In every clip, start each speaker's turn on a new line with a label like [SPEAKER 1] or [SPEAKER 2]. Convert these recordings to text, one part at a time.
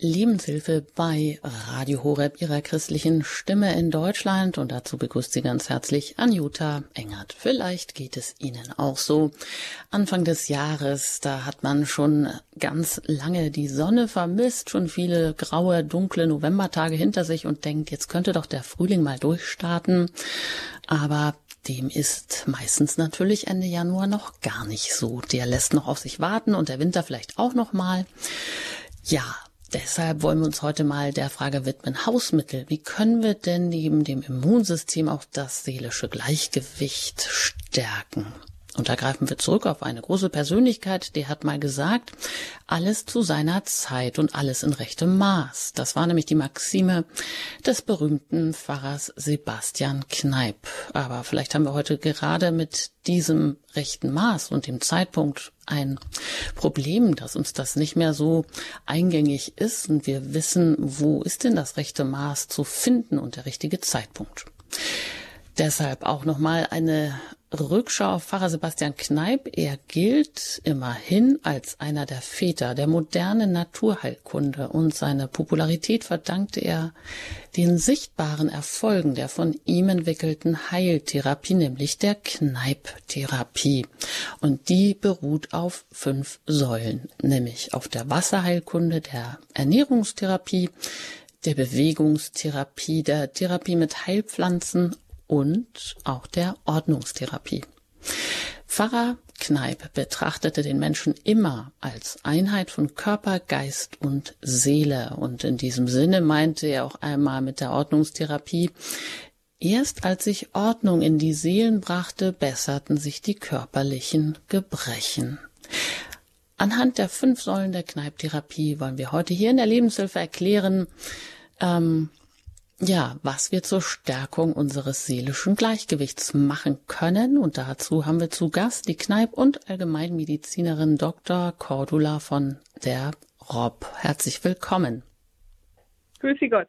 [SPEAKER 1] Lebenshilfe bei Radio Horeb, ihrer christlichen Stimme in Deutschland. Und dazu begrüßt sie ganz herzlich Anjuta Engert. Vielleicht geht es Ihnen auch so. Anfang des Jahres, da hat man schon ganz lange die Sonne vermisst, schon viele graue, dunkle Novembertage hinter sich und denkt, jetzt könnte doch der Frühling mal durchstarten. Aber dem ist meistens natürlich Ende Januar noch gar nicht so. Der lässt noch auf sich warten und der Winter vielleicht auch noch mal. Ja, Deshalb wollen wir uns heute mal der Frage widmen, Hausmittel. Wie können wir denn neben dem Immunsystem auch das seelische Gleichgewicht stärken? Und da greifen wir zurück auf eine große Persönlichkeit, die hat mal gesagt, alles zu seiner Zeit und alles in rechtem Maß. Das war nämlich die Maxime des berühmten Pfarrers Sebastian Kneip. Aber vielleicht haben wir heute gerade mit diesem rechten Maß und dem Zeitpunkt ein Problem, dass uns das nicht mehr so eingängig ist und wir wissen, wo ist denn das rechte Maß zu finden und der richtige Zeitpunkt. Deshalb auch nochmal eine Rückschau auf Pfarrer Sebastian Kneip. Er gilt immerhin als einer der Väter der modernen Naturheilkunde und seine Popularität verdankte er den sichtbaren Erfolgen der von ihm entwickelten Heiltherapie, nämlich der Kneip-Therapie. Und die beruht auf fünf Säulen, nämlich auf der Wasserheilkunde, der Ernährungstherapie, der Bewegungstherapie, der Therapie mit Heilpflanzen und auch der Ordnungstherapie. Pfarrer Kneip betrachtete den Menschen immer als Einheit von Körper, Geist und Seele. Und in diesem Sinne meinte er auch einmal mit der Ordnungstherapie, erst als sich Ordnung in die Seelen brachte, besserten sich die körperlichen Gebrechen. Anhand der fünf Säulen der Kneip-Therapie wollen wir heute hier in der Lebenshilfe erklären, ähm, ja, was wir zur Stärkung unseres seelischen Gleichgewichts machen können. Und dazu haben wir zu Gast die Kneipp- und Allgemeinmedizinerin Dr. Cordula von der Rob. Herzlich willkommen.
[SPEAKER 2] Grüße Gott.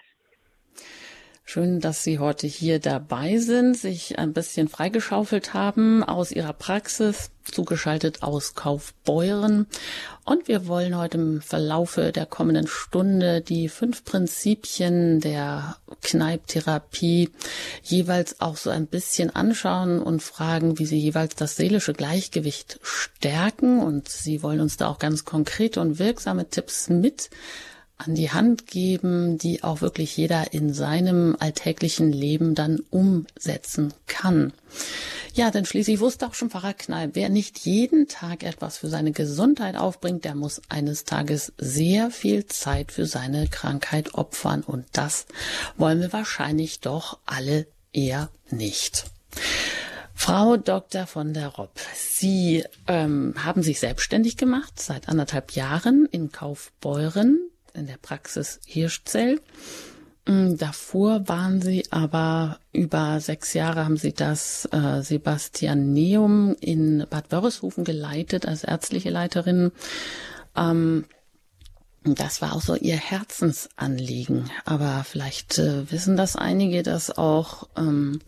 [SPEAKER 1] Schön, dass Sie heute hier dabei sind, sich ein bisschen freigeschaufelt haben aus Ihrer Praxis, zugeschaltet aus Kaufbeuren. Und wir wollen heute im Verlaufe der kommenden Stunde die fünf Prinzipien der Kneiptherapie jeweils auch so ein bisschen anschauen und fragen, wie sie jeweils das seelische Gleichgewicht stärken. Und Sie wollen uns da auch ganz konkrete und wirksame Tipps mit an die Hand geben, die auch wirklich jeder in seinem alltäglichen Leben dann umsetzen kann. Ja, denn schließlich wusste auch schon Pfarrer Knall, wer nicht jeden Tag etwas für seine Gesundheit aufbringt, der muss eines Tages sehr viel Zeit für seine Krankheit opfern. Und das wollen wir wahrscheinlich doch alle eher nicht. Frau Dr. von der Ropp, Sie ähm, haben sich selbstständig gemacht seit anderthalb Jahren in Kaufbeuren in der Praxis Hirschzell. Mm, davor waren sie aber über sechs Jahre haben sie das äh, Sebastianeum in Bad Wörishofen geleitet als ärztliche Leiterin. Ähm, das war auch so ihr Herzensanliegen. Aber vielleicht äh, wissen das einige, dass auch ähm,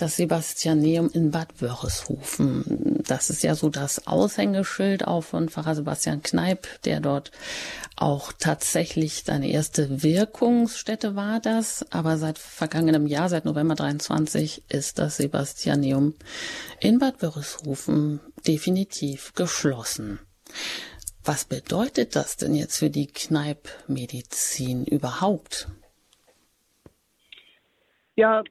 [SPEAKER 1] das Sebastianeum in Bad Wörishofen. Das ist ja so das Aushängeschild auch von Pfarrer Sebastian Kneip, der dort auch tatsächlich seine erste Wirkungsstätte war das. Aber seit vergangenem Jahr, seit November 23, ist das Sebastianeum in Bad Wörishofen definitiv geschlossen. Was bedeutet das denn jetzt für die Kneipmedizin überhaupt?
[SPEAKER 2] Ja,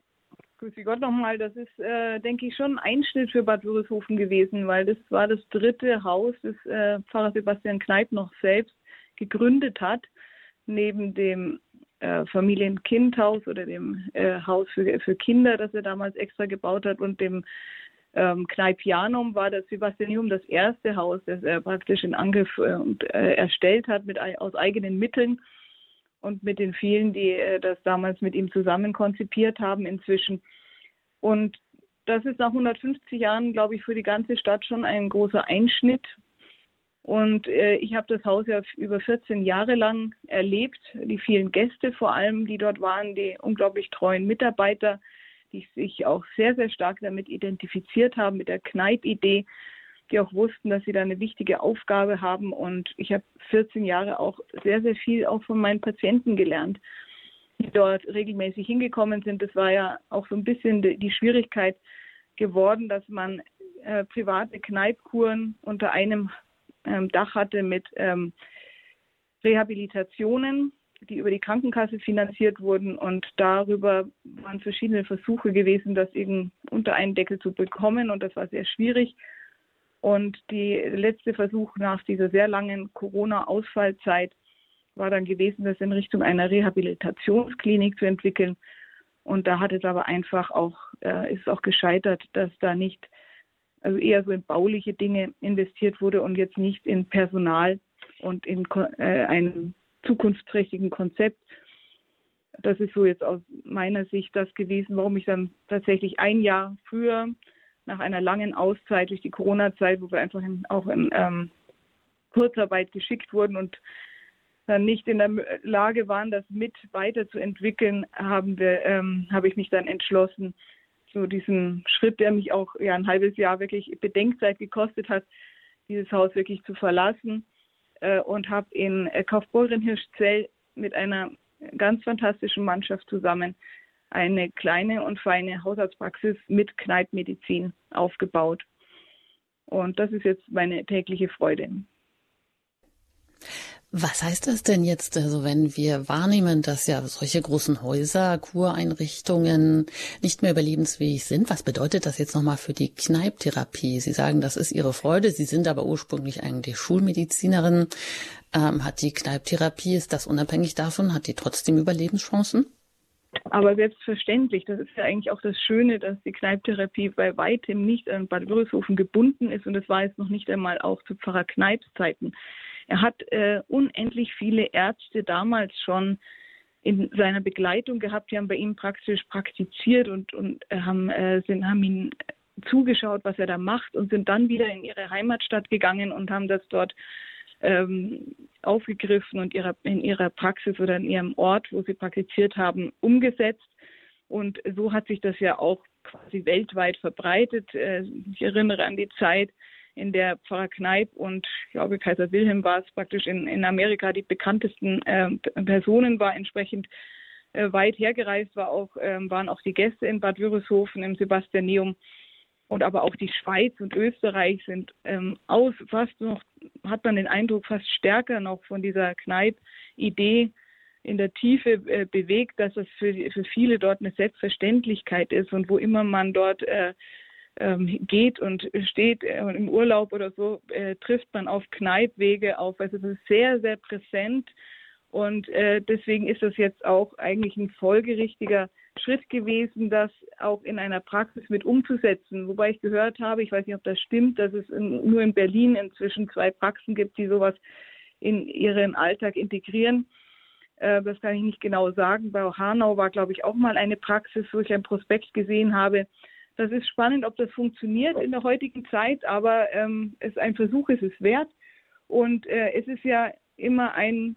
[SPEAKER 2] Grüße Gott nochmal. Das ist, äh, denke ich, schon ein Einschnitt für Bad Würishofen gewesen, weil das war das dritte Haus, das äh, Pfarrer Sebastian Kneip noch selbst gegründet hat, neben dem äh, Familienkindhaus oder dem äh, Haus für, für Kinder, das er damals extra gebaut hat und dem ähm, Kneipianum war das Sebastianium das erste Haus, das er praktisch in Angriff äh, und, äh, erstellt hat mit, aus eigenen Mitteln und mit den vielen, die äh, das damals mit ihm zusammen konzipiert haben inzwischen. Und das ist nach 150 Jahren, glaube ich, für die ganze Stadt schon ein großer Einschnitt. Und äh, ich habe das Haus ja über 14 Jahre lang erlebt, die vielen Gäste vor allem, die dort waren, die unglaublich treuen Mitarbeiter, die sich auch sehr, sehr stark damit identifiziert haben, mit der Kneip-Idee. Die auch wussten, dass sie da eine wichtige Aufgabe haben. Und ich habe 14 Jahre auch sehr, sehr viel auch von meinen Patienten gelernt, die dort regelmäßig hingekommen sind. Das war ja auch so ein bisschen die Schwierigkeit geworden, dass man äh, private Kneipkuren unter einem ähm, Dach hatte mit ähm, Rehabilitationen, die über die Krankenkasse finanziert wurden. Und darüber waren verschiedene Versuche gewesen, das eben unter einen Deckel zu bekommen. Und das war sehr schwierig. Und der letzte Versuch nach dieser sehr langen Corona-Ausfallzeit war dann gewesen, das in Richtung einer Rehabilitationsklinik zu entwickeln. Und da hat es aber einfach auch, äh, ist auch gescheitert, dass da nicht, also eher so in bauliche Dinge investiert wurde und jetzt nicht in Personal und in äh, einem zukunftsträchtigen Konzept. Das ist so jetzt aus meiner Sicht das gewesen, warum ich dann tatsächlich ein Jahr früher nach einer langen Auszeit durch die Corona-Zeit, wo wir einfach in, auch in ähm, Kurzarbeit geschickt wurden und dann nicht in der Lage waren, das mit weiterzuentwickeln, haben wir, ähm, habe ich mich dann entschlossen, so diesen Schritt, der mich auch ja, ein halbes Jahr wirklich Bedenkzeit gekostet hat, dieses Haus wirklich zu verlassen äh, und habe in äh, Kaufbeuren-Hirschzell mit einer ganz fantastischen Mannschaft zusammen eine kleine und feine Hausarztpraxis mit Kneipmedizin aufgebaut. Und das ist jetzt meine tägliche Freude.
[SPEAKER 1] Was heißt das denn jetzt, also wenn wir wahrnehmen, dass ja solche großen Häuser, Kureinrichtungen nicht mehr überlebensfähig sind? Was bedeutet das jetzt nochmal für die Kneiptherapie? Sie sagen, das ist Ihre Freude. Sie sind aber ursprünglich eigentlich Schulmedizinerin. Ähm, hat die Kneiptherapie, ist das unabhängig davon? Hat die trotzdem Überlebenschancen?
[SPEAKER 2] Aber selbstverständlich, das ist ja eigentlich auch das Schöne, dass die Kneiptherapie bei weitem nicht an Bad Würishofen gebunden ist und das war jetzt noch nicht einmal auch zu Pfarrer Kneips Zeiten. Er hat äh, unendlich viele Ärzte damals schon in seiner Begleitung gehabt, die haben bei ihm praktisch praktiziert und, und äh, haben, äh, sind, haben ihn zugeschaut, was er da macht und sind dann wieder in ihre Heimatstadt gegangen und haben das dort ähm, aufgegriffen und ihrer, in ihrer Praxis oder in ihrem Ort, wo sie praktiziert haben, umgesetzt. Und so hat sich das ja auch quasi weltweit verbreitet. Äh, ich erinnere an die Zeit, in der Pfarrer Kneip und ich glaube Kaiser Wilhelm war es praktisch in, in Amerika die bekanntesten äh, Personen war, entsprechend äh, weit hergereist war auch, ähm, waren auch die Gäste in Bad Würishofen im Sebastianeum und aber auch die Schweiz und Österreich sind ähm, aus fast noch, hat man den Eindruck, fast stärker noch von dieser Kneip-Idee in der Tiefe äh, bewegt, dass es für, für viele dort eine Selbstverständlichkeit ist und wo immer man dort äh, ähm, geht und steht äh, im Urlaub oder so, äh, trifft man auf Kneipwege auf. Also das ist sehr, sehr präsent und äh, deswegen ist das jetzt auch eigentlich ein folgerichtiger Schritt gewesen, das auch in einer Praxis mit umzusetzen. Wobei ich gehört habe, ich weiß nicht, ob das stimmt, dass es in, nur in Berlin inzwischen zwei Praxen gibt, die sowas in ihren Alltag integrieren. Äh, das kann ich nicht genau sagen. Bei Hanau war, glaube ich, auch mal eine Praxis, wo ich ein Prospekt gesehen habe, das ist spannend, ob das funktioniert in der heutigen Zeit, aber ähm, es ein Versuch ist es wert. Und äh, es ist ja immer ein,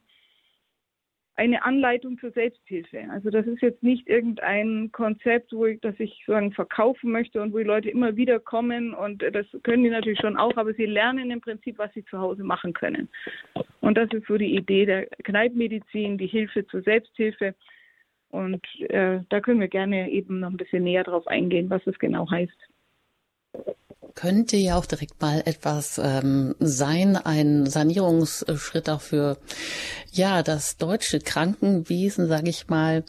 [SPEAKER 2] eine Anleitung zur Selbsthilfe. Also das ist jetzt nicht irgendein Konzept, wo ich, das ich sozusagen verkaufen möchte und wo die Leute immer wieder kommen und äh, das können die natürlich schon auch, aber sie lernen im Prinzip, was sie zu Hause machen können. Und das ist so die Idee der Kneippmedizin, die Hilfe zur Selbsthilfe. Und äh, da können wir gerne eben noch ein bisschen näher drauf eingehen, was das genau heißt
[SPEAKER 1] könnte ja auch direkt mal etwas ähm, sein, ein Sanierungsschritt auch für ja das deutsche Krankenwesen, sage ich mal.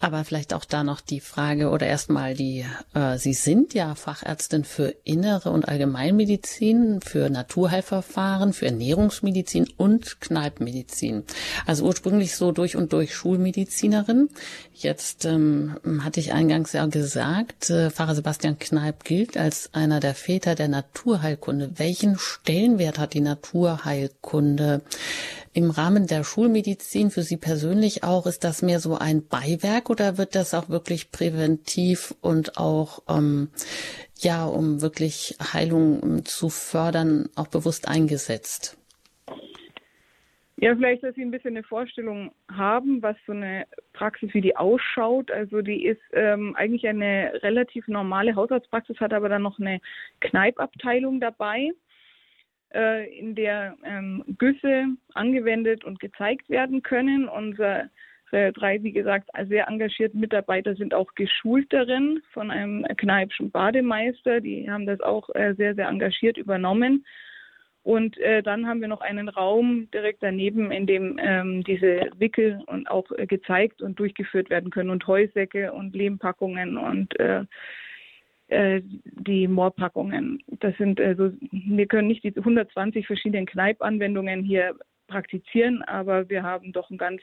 [SPEAKER 1] Aber vielleicht auch da noch die Frage oder erstmal die, äh, Sie sind ja Fachärztin für Innere und Allgemeinmedizin, für Naturheilverfahren, für Ernährungsmedizin und Kneipmedizin. Also ursprünglich so durch und durch Schulmedizinerin. Jetzt ähm, hatte ich eingangs ja gesagt, äh, Pfarrer Sebastian Kneip gilt als einer der Väter der Naturheilkunde. Welchen Stellenwert hat die Naturheilkunde im Rahmen der Schulmedizin für Sie persönlich auch? Ist das mehr so ein Beiwerk oder wird das auch wirklich präventiv und auch ähm, ja, um wirklich Heilung ähm, zu fördern, auch bewusst eingesetzt?
[SPEAKER 2] Ja, vielleicht, dass Sie ein bisschen eine Vorstellung haben, was so eine Praxis, wie die ausschaut. Also die ist ähm, eigentlich eine relativ normale Hausarztpraxis, hat aber dann noch eine Kneipabteilung dabei. äh, in der ähm, Güsse angewendet und gezeigt werden können. Unsere drei, wie gesagt, sehr engagierten Mitarbeiter sind auch geschult darin von einem Kneipschen Bademeister. Die haben das auch äh, sehr, sehr engagiert übernommen. Und äh, dann haben wir noch einen Raum direkt daneben, in dem ähm, diese Wickel und auch äh, gezeigt und durchgeführt werden können und Heusäcke und Lehmpackungen und äh, äh, die Moorpackungen. Das sind also, wir können nicht die 120 verschiedenen Kneipanwendungen hier praktizieren, aber wir haben doch ein ganz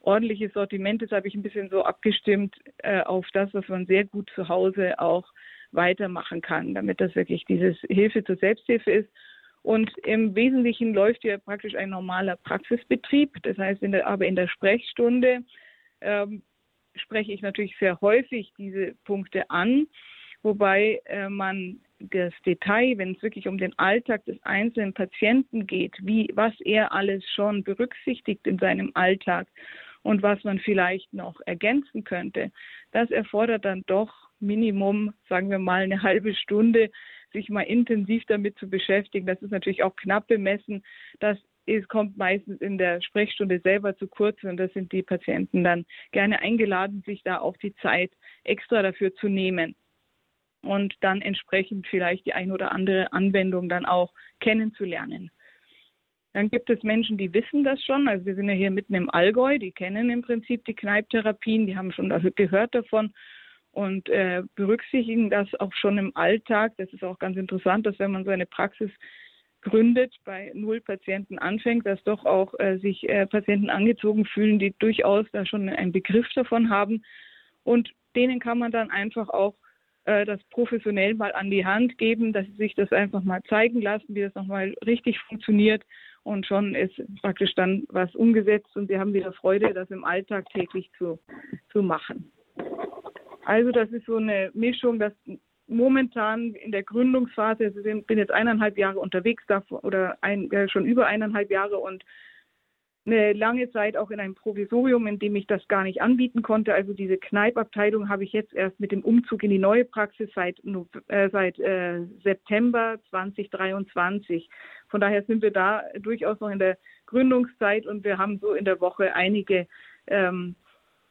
[SPEAKER 2] ordentliches Sortiment. Das habe ich ein bisschen so abgestimmt äh, auf das, was man sehr gut zu Hause auch weitermachen kann, damit das wirklich dieses Hilfe zur Selbsthilfe ist. Und im Wesentlichen läuft ja praktisch ein normaler Praxisbetrieb. Das heißt, in der, aber in der Sprechstunde ähm, spreche ich natürlich sehr häufig diese Punkte an wobei äh, man das Detail, wenn es wirklich um den Alltag des einzelnen Patienten geht, wie was er alles schon berücksichtigt in seinem Alltag und was man vielleicht noch ergänzen könnte, das erfordert dann doch Minimum, sagen wir mal, eine halbe Stunde, sich mal intensiv damit zu beschäftigen. Das ist natürlich auch knapp bemessen. Das es kommt meistens in der Sprechstunde selber zu kurz und das sind die Patienten dann gerne eingeladen, sich da auch die Zeit extra dafür zu nehmen und dann entsprechend vielleicht die ein oder andere Anwendung dann auch kennenzulernen. Dann gibt es Menschen, die wissen das schon. Also wir sind ja hier mitten im Allgäu, die kennen im Prinzip die Kneiptherapien, die haben schon gehört davon und äh, berücksichtigen das auch schon im Alltag. Das ist auch ganz interessant, dass wenn man so eine Praxis gründet, bei null Patienten anfängt, dass doch auch äh, sich äh, Patienten angezogen fühlen, die durchaus da schon einen Begriff davon haben. Und denen kann man dann einfach auch äh, das professionell mal an die Hand geben, dass sie sich das einfach mal zeigen lassen, wie das nochmal richtig funktioniert. Und schon ist praktisch dann was umgesetzt und sie haben wieder Freude, das im Alltag täglich zu, zu machen. Also das ist so eine Mischung, dass momentan in der Gründungsphase, ich bin jetzt eineinhalb Jahre unterwegs oder ein, schon über eineinhalb Jahre und eine lange Zeit auch in einem Provisorium, in dem ich das gar nicht anbieten konnte. Also diese Kneipabteilung habe ich jetzt erst mit dem Umzug in die neue Praxis seit, äh, seit äh, September 2023. Von daher sind wir da durchaus noch in der Gründungszeit und wir haben so in der Woche einige ähm,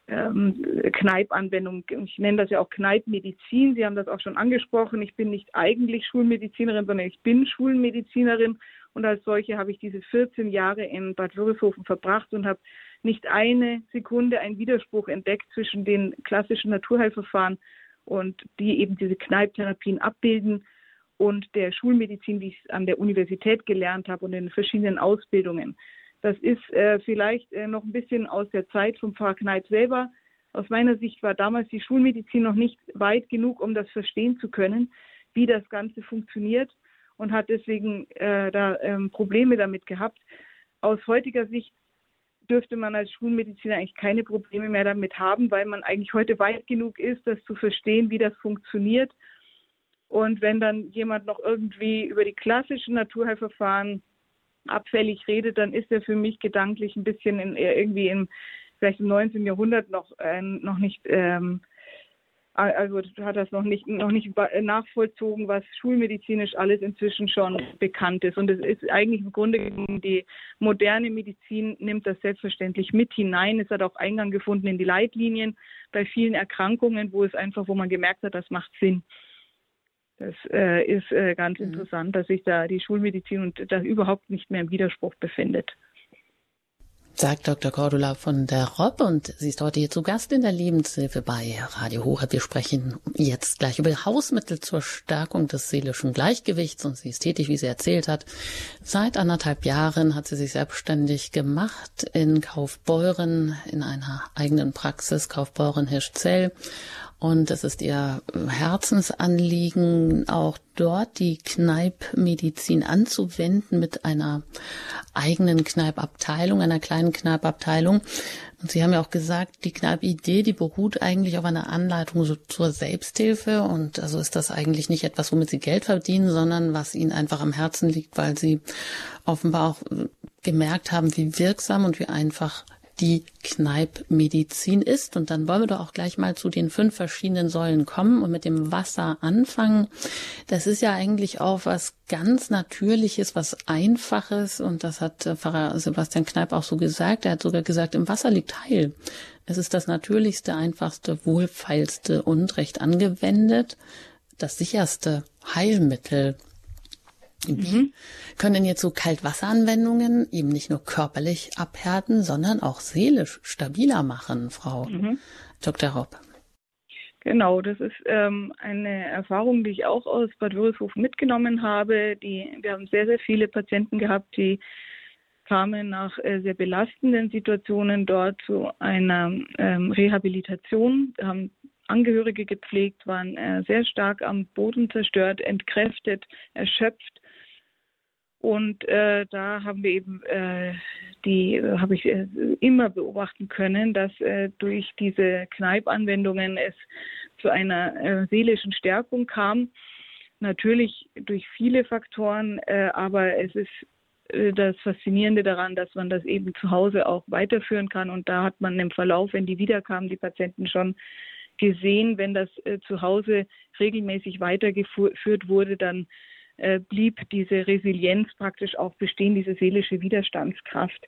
[SPEAKER 2] ähm, Kneipanwendungen. Ich nenne das ja auch Kneipmedizin. Sie haben das auch schon angesprochen. Ich bin nicht eigentlich Schulmedizinerin, sondern ich bin Schulmedizinerin und als solche habe ich diese 14 Jahre in Bad Würrishofen verbracht und habe nicht eine Sekunde einen Widerspruch entdeckt zwischen den klassischen Naturheilverfahren und die eben diese Kneiptherapien abbilden und der Schulmedizin, die ich an der Universität gelernt habe und in verschiedenen Ausbildungen. Das ist äh, vielleicht äh, noch ein bisschen aus der Zeit vom Pfarrer Kneip selber. Aus meiner Sicht war damals die Schulmedizin noch nicht weit genug, um das verstehen zu können, wie das Ganze funktioniert und hat deswegen äh, da ähm, Probleme damit gehabt. Aus heutiger Sicht dürfte man als Schulmediziner eigentlich keine Probleme mehr damit haben, weil man eigentlich heute weit genug ist, das zu verstehen, wie das funktioniert. Und wenn dann jemand noch irgendwie über die klassischen Naturheilverfahren abfällig redet, dann ist er für mich gedanklich ein bisschen in, irgendwie im vielleicht im 19. Jahrhundert noch äh, noch nicht ähm, also hat das noch nicht, noch nicht nachvollzogen, was schulmedizinisch alles inzwischen schon bekannt ist. Und es ist eigentlich im Grunde genommen die moderne Medizin nimmt das selbstverständlich mit hinein. Es hat auch Eingang gefunden in die Leitlinien bei vielen Erkrankungen, wo es einfach, wo man gemerkt hat, das macht Sinn. Das äh, ist äh, ganz mhm. interessant, dass sich da die Schulmedizin und da überhaupt nicht mehr im Widerspruch befindet
[SPEAKER 1] sagt Dr. Cordula von der Rob und sie ist heute hier zu Gast in der Lebenshilfe bei Radio Horeb. Wir sprechen jetzt gleich über Hausmittel zur Stärkung des seelischen Gleichgewichts und sie ist tätig, wie sie erzählt hat. Seit anderthalb Jahren hat sie sich selbstständig gemacht in Kaufbeuren in einer eigenen Praxis, Kaufbeuren Hirschzell und es ist ihr Herzensanliegen, auch dort die Kneipmedizin anzuwenden mit einer eigenen Kneipabteilung, einer kleinen Kneipabteilung. Und Sie haben ja auch gesagt, die Kneipidee, die beruht eigentlich auf einer Anleitung so zur Selbsthilfe. Und also ist das eigentlich nicht etwas, womit Sie Geld verdienen, sondern was Ihnen einfach am Herzen liegt, weil Sie offenbar auch gemerkt haben, wie wirksam und wie einfach die Kneipmedizin ist. Und dann wollen wir doch auch gleich mal zu den fünf verschiedenen Säulen kommen und mit dem Wasser anfangen. Das ist ja eigentlich auch was ganz Natürliches, was Einfaches. Und das hat äh, Pfarrer Sebastian Kneip auch so gesagt. Er hat sogar gesagt, im Wasser liegt Heil. Es ist das natürlichste, einfachste, wohlfeilste und recht angewendet das sicherste Heilmittel. Mhm. können jetzt so Kaltwasseranwendungen eben nicht nur körperlich abhärten, sondern auch seelisch stabiler machen, Frau mhm. Dr. Robb?
[SPEAKER 2] Genau, das ist ähm, eine Erfahrung, die ich auch aus Bad Würishofen mitgenommen habe. Die, wir haben sehr, sehr viele Patienten gehabt, die kamen nach äh, sehr belastenden Situationen dort zu einer ähm, Rehabilitation, haben Angehörige gepflegt, waren äh, sehr stark am Boden zerstört, entkräftet, erschöpft. Und äh, da haben wir eben äh, die habe ich äh, immer beobachten können, dass äh, durch diese Kneipanwendungen es zu einer äh, seelischen Stärkung kam. Natürlich durch viele Faktoren, äh, aber es ist das Faszinierende daran, dass man das eben zu Hause auch weiterführen kann. Und da hat man im Verlauf, wenn die wiederkamen, die Patienten schon gesehen, wenn das zu Hause regelmäßig weitergeführt wurde, dann äh, blieb diese Resilienz praktisch auch bestehen, diese seelische Widerstandskraft.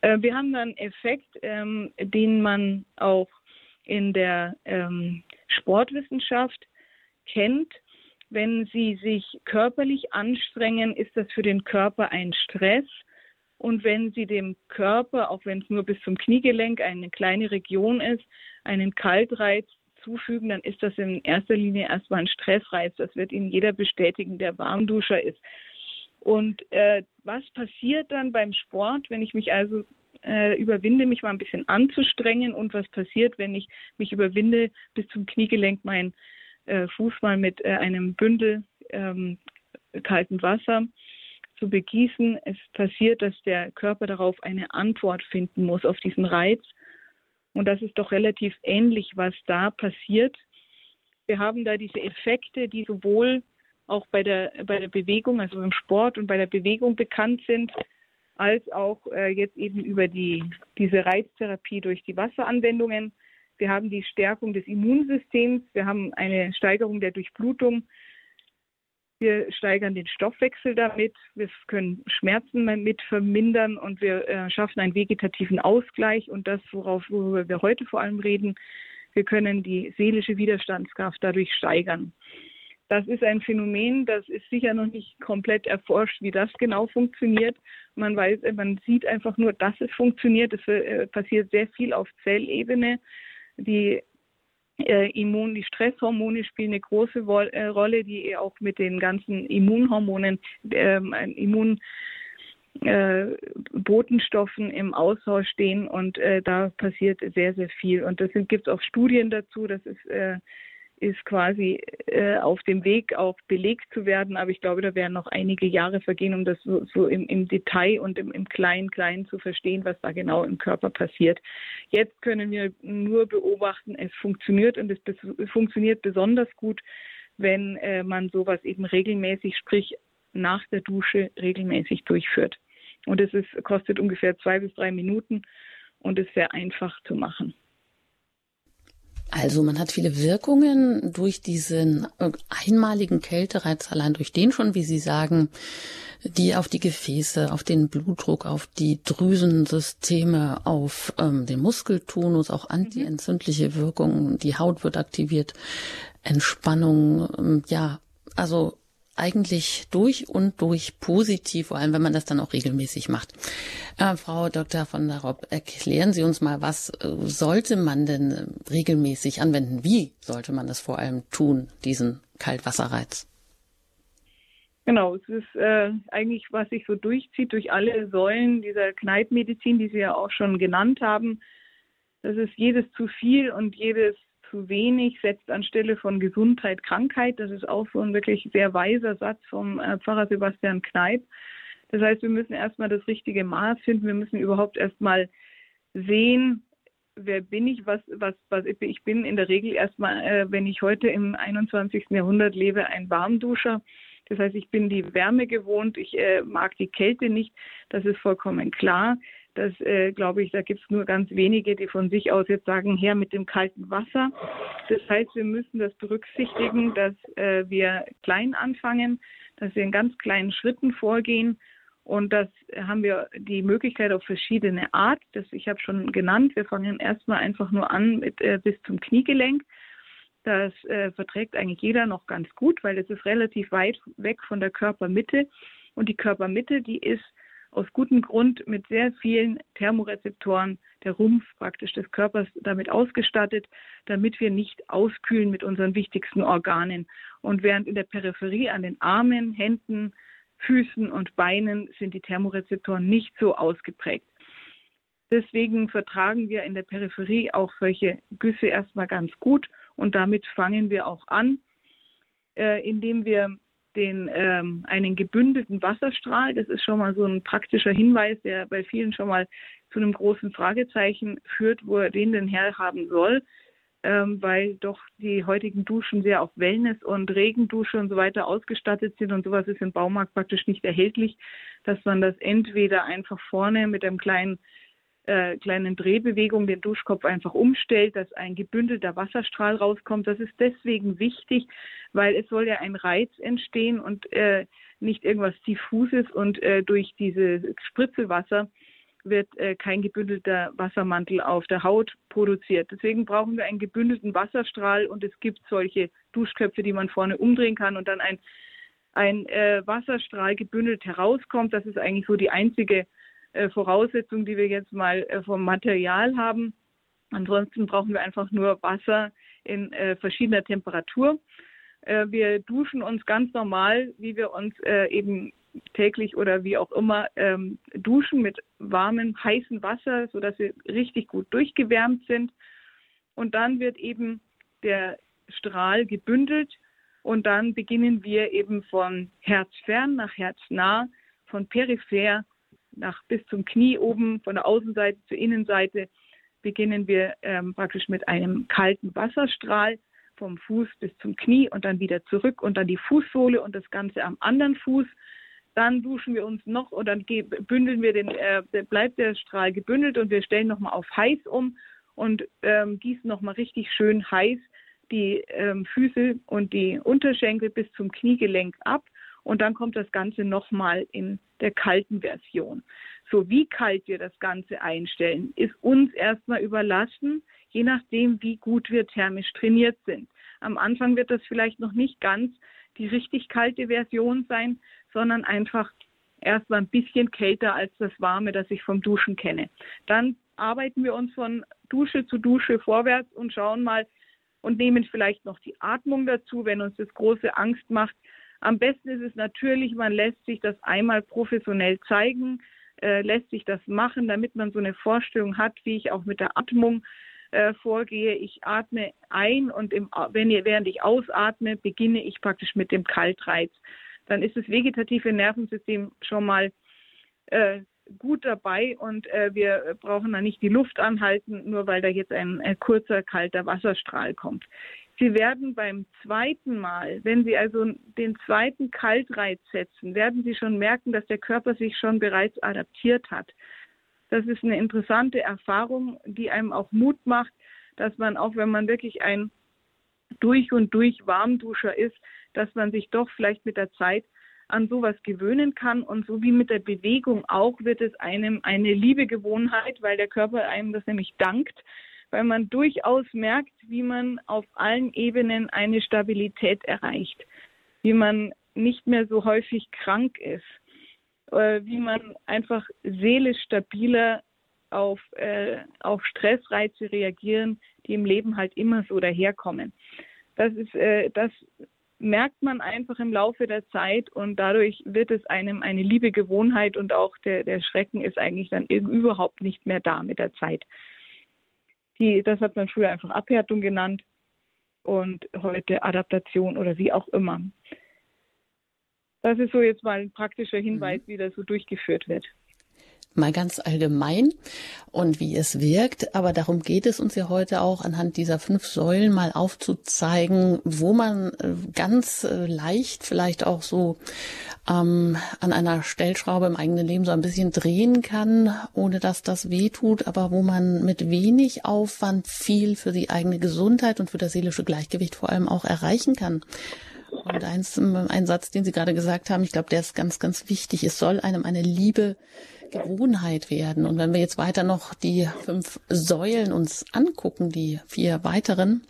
[SPEAKER 2] Äh, wir haben dann Effekt, ähm, den man auch in der ähm, Sportwissenschaft kennt. Wenn Sie sich körperlich anstrengen, ist das für den Körper ein Stress. Und wenn Sie dem Körper, auch wenn es nur bis zum Kniegelenk eine kleine Region ist, einen Kaltreiz zufügen, dann ist das in erster Linie erstmal ein Stressreiz. Das wird Ihnen jeder bestätigen, der Warmduscher ist. Und äh, was passiert dann beim Sport, wenn ich mich also äh, überwinde, mich mal ein bisschen anzustrengen und was passiert, wenn ich mich überwinde, bis zum Kniegelenk meinen äh, Fuß mal mit äh, einem Bündel ähm, kalten Wasser zu begießen. Es passiert, dass der Körper darauf eine Antwort finden muss auf diesen Reiz und das ist doch relativ ähnlich, was da passiert. Wir haben da diese Effekte, die sowohl auch bei der, bei der Bewegung, also im Sport und bei der Bewegung bekannt sind, als auch äh, jetzt eben über die, diese Reiztherapie durch die Wasseranwendungen. Wir haben die Stärkung des Immunsystems, wir haben eine Steigerung der Durchblutung, wir steigern den Stoffwechsel damit, wir können Schmerzen mit vermindern und wir äh, schaffen einen vegetativen Ausgleich und das, worauf, worüber wir heute vor allem reden, wir können die seelische Widerstandskraft dadurch steigern. Das ist ein Phänomen, das ist sicher noch nicht komplett erforscht, wie das genau funktioniert. Man weiß, man sieht einfach nur, dass es funktioniert. Es äh, passiert sehr viel auf Zellebene. Die äh, Immun, die Stresshormone spielen eine große äh, Rolle, die auch mit den ganzen Immunhormonen, ähm, Immun äh, im Austausch stehen und äh, da passiert sehr, sehr viel. Und das gibt es auch Studien dazu, das ist ist quasi äh, auf dem Weg auch belegt zu werden. Aber ich glaube, da werden noch einige Jahre vergehen, um das so, so im, im, Detail und im, im Kleinen, Kleinen zu verstehen, was da genau im Körper passiert. Jetzt können wir nur beobachten, es funktioniert und es funktioniert besonders gut, wenn äh, man sowas eben regelmäßig, sprich nach der Dusche regelmäßig durchführt. Und es ist, kostet ungefähr zwei bis drei Minuten und ist sehr einfach zu machen.
[SPEAKER 1] Also man hat viele Wirkungen durch diesen äh, einmaligen Kältereiz, allein durch den schon, wie Sie sagen, die auf die Gefäße, auf den Blutdruck, auf die Drüsensysteme, auf ähm, den Muskeltonus, auch antientzündliche Wirkungen, die Haut wird aktiviert, Entspannung, ähm, ja, also eigentlich durch und durch positiv, vor allem wenn man das dann auch regelmäßig macht. Äh, Frau Dr. von der Rob, erklären Sie uns mal, was äh, sollte man denn äh, regelmäßig anwenden? Wie sollte man das vor allem tun, diesen Kaltwasserreiz?
[SPEAKER 2] Genau, es ist äh, eigentlich, was sich so durchzieht durch alle Säulen dieser Kneipmedizin, die Sie ja auch schon genannt haben. Das ist jedes zu viel und jedes zu wenig setzt anstelle von Gesundheit Krankheit. Das ist auch so ein wirklich sehr weiser Satz vom äh, Pfarrer Sebastian Kneip. Das heißt, wir müssen erstmal das richtige Maß finden. Wir müssen überhaupt erstmal sehen, wer bin ich, was, was, was ich bin. In der Regel erstmal, äh, wenn ich heute im 21. Jahrhundert lebe, ein Warmduscher. Das heißt, ich bin die Wärme gewohnt, ich äh, mag die Kälte nicht, das ist vollkommen klar. Das äh, glaube ich, da gibt es nur ganz wenige, die von sich aus jetzt sagen, her mit dem kalten Wasser. Das heißt, wir müssen das berücksichtigen, dass äh, wir klein anfangen, dass wir in ganz kleinen Schritten vorgehen. Und das haben wir die Möglichkeit auf verschiedene Art. Das ich habe schon genannt. Wir fangen erstmal einfach nur an mit äh, bis zum Kniegelenk. Das äh, verträgt eigentlich jeder noch ganz gut, weil es ist relativ weit weg von der Körpermitte. Und die Körpermitte, die ist aus gutem Grund mit sehr vielen Thermorezeptoren, der Rumpf praktisch des Körpers damit ausgestattet, damit wir nicht auskühlen mit unseren wichtigsten Organen. Und während in der Peripherie an den Armen, Händen, Füßen und Beinen sind die Thermorezeptoren nicht so ausgeprägt. Deswegen vertragen wir in der Peripherie auch solche Güsse erstmal ganz gut und damit fangen wir auch an, äh, indem wir den, ähm, einen gebündelten Wasserstrahl. Das ist schon mal so ein praktischer Hinweis, der bei vielen schon mal zu einem großen Fragezeichen führt, wo er den denn herhaben soll, ähm, weil doch die heutigen Duschen sehr auf Wellness und Regendusche und so weiter ausgestattet sind und sowas ist im Baumarkt praktisch nicht erhältlich, dass man das entweder einfach vorne mit einem kleinen äh, kleinen Drehbewegung den Duschkopf einfach umstellt, dass ein gebündelter Wasserstrahl rauskommt. Das ist deswegen wichtig, weil es soll ja ein Reiz entstehen und äh, nicht irgendwas diffuses und äh, durch diese Spritzelwasser wird äh, kein gebündelter Wassermantel auf der Haut produziert. Deswegen brauchen wir einen gebündelten Wasserstrahl und es gibt solche Duschköpfe, die man vorne umdrehen kann und dann ein, ein äh, Wasserstrahl gebündelt herauskommt. Das ist eigentlich so die einzige Voraussetzung, die wir jetzt mal äh, vom Material haben. Ansonsten brauchen wir einfach nur Wasser in äh, verschiedener Temperatur. Äh, wir duschen uns ganz normal, wie wir uns äh, eben täglich oder wie auch immer ähm, duschen mit warmem, heißem Wasser, sodass wir richtig gut durchgewärmt sind. Und dann wird eben der Strahl gebündelt und dann beginnen wir eben von herzfern nach herznah, von peripher nach bis zum Knie oben, von der Außenseite zur Innenseite, beginnen wir ähm, praktisch mit einem kalten Wasserstrahl vom Fuß bis zum Knie und dann wieder zurück und dann die Fußsohle und das Ganze am anderen Fuß. Dann duschen wir uns noch und dann bündeln wir den, äh, bleibt der Strahl gebündelt und wir stellen nochmal auf heiß um und ähm, gießen nochmal richtig schön heiß die ähm, Füße und die Unterschenkel bis zum Kniegelenk ab und dann kommt das Ganze nochmal in der kalten Version. So wie kalt wir das Ganze einstellen, ist uns erstmal überlassen, je nachdem, wie gut wir thermisch trainiert sind. Am Anfang wird das vielleicht noch nicht ganz die richtig kalte Version sein, sondern einfach erstmal ein bisschen kälter als das warme, das ich vom Duschen kenne. Dann arbeiten wir uns von Dusche zu Dusche vorwärts und schauen mal und nehmen vielleicht noch die Atmung dazu, wenn uns das große Angst macht, am besten ist es natürlich, man lässt sich das einmal professionell zeigen, äh, lässt sich das machen, damit man so eine Vorstellung hat, wie ich auch mit der Atmung äh, vorgehe. Ich atme ein und im, wenn, während ich ausatme, beginne ich praktisch mit dem Kaltreiz. Dann ist das vegetative Nervensystem schon mal äh, gut dabei und äh, wir brauchen dann nicht die Luft anhalten, nur weil da jetzt ein, ein kurzer kalter Wasserstrahl kommt. Sie werden beim zweiten Mal, wenn Sie also den zweiten Kaltreiz setzen, werden Sie schon merken, dass der Körper sich schon bereits adaptiert hat. Das ist eine interessante Erfahrung, die einem auch Mut macht, dass man auch, wenn man wirklich ein durch und durch Warmduscher ist, dass man sich doch vielleicht mit der Zeit an sowas gewöhnen kann. Und so wie mit der Bewegung auch wird es einem eine liebe Gewohnheit, weil der Körper einem das nämlich dankt, weil man durchaus merkt, wie man auf allen Ebenen eine Stabilität erreicht, wie man nicht mehr so häufig krank ist, äh, wie man einfach seelisch stabiler auf, äh, auf Stressreize reagieren, die im Leben halt immer so daherkommen. Das ist, äh, das merkt man einfach im Laufe der Zeit und dadurch wird es einem eine liebe Gewohnheit und auch der, der Schrecken ist eigentlich dann überhaupt nicht mehr da mit der Zeit. Die, das hat man früher einfach Abhärtung genannt und heute Adaptation oder wie auch immer. Das ist so jetzt mal ein praktischer Hinweis, mhm. wie das so durchgeführt wird.
[SPEAKER 1] Mal ganz allgemein und wie es wirkt. Aber darum geht es uns ja heute auch anhand dieser fünf Säulen mal aufzuzeigen, wo man äh, ganz äh, leicht vielleicht auch so ähm, an einer Stellschraube im eigenen Leben so ein bisschen drehen kann, ohne dass das weh tut, aber wo man mit wenig Aufwand viel für die eigene Gesundheit und für das seelische Gleichgewicht vor allem auch erreichen kann. Und eins, ein Satz, den Sie gerade gesagt haben, ich glaube, der ist ganz, ganz wichtig. Es soll einem eine Liebe Gewohnheit werden. Und wenn wir jetzt weiter noch die fünf Säulen uns angucken, die vier weiteren,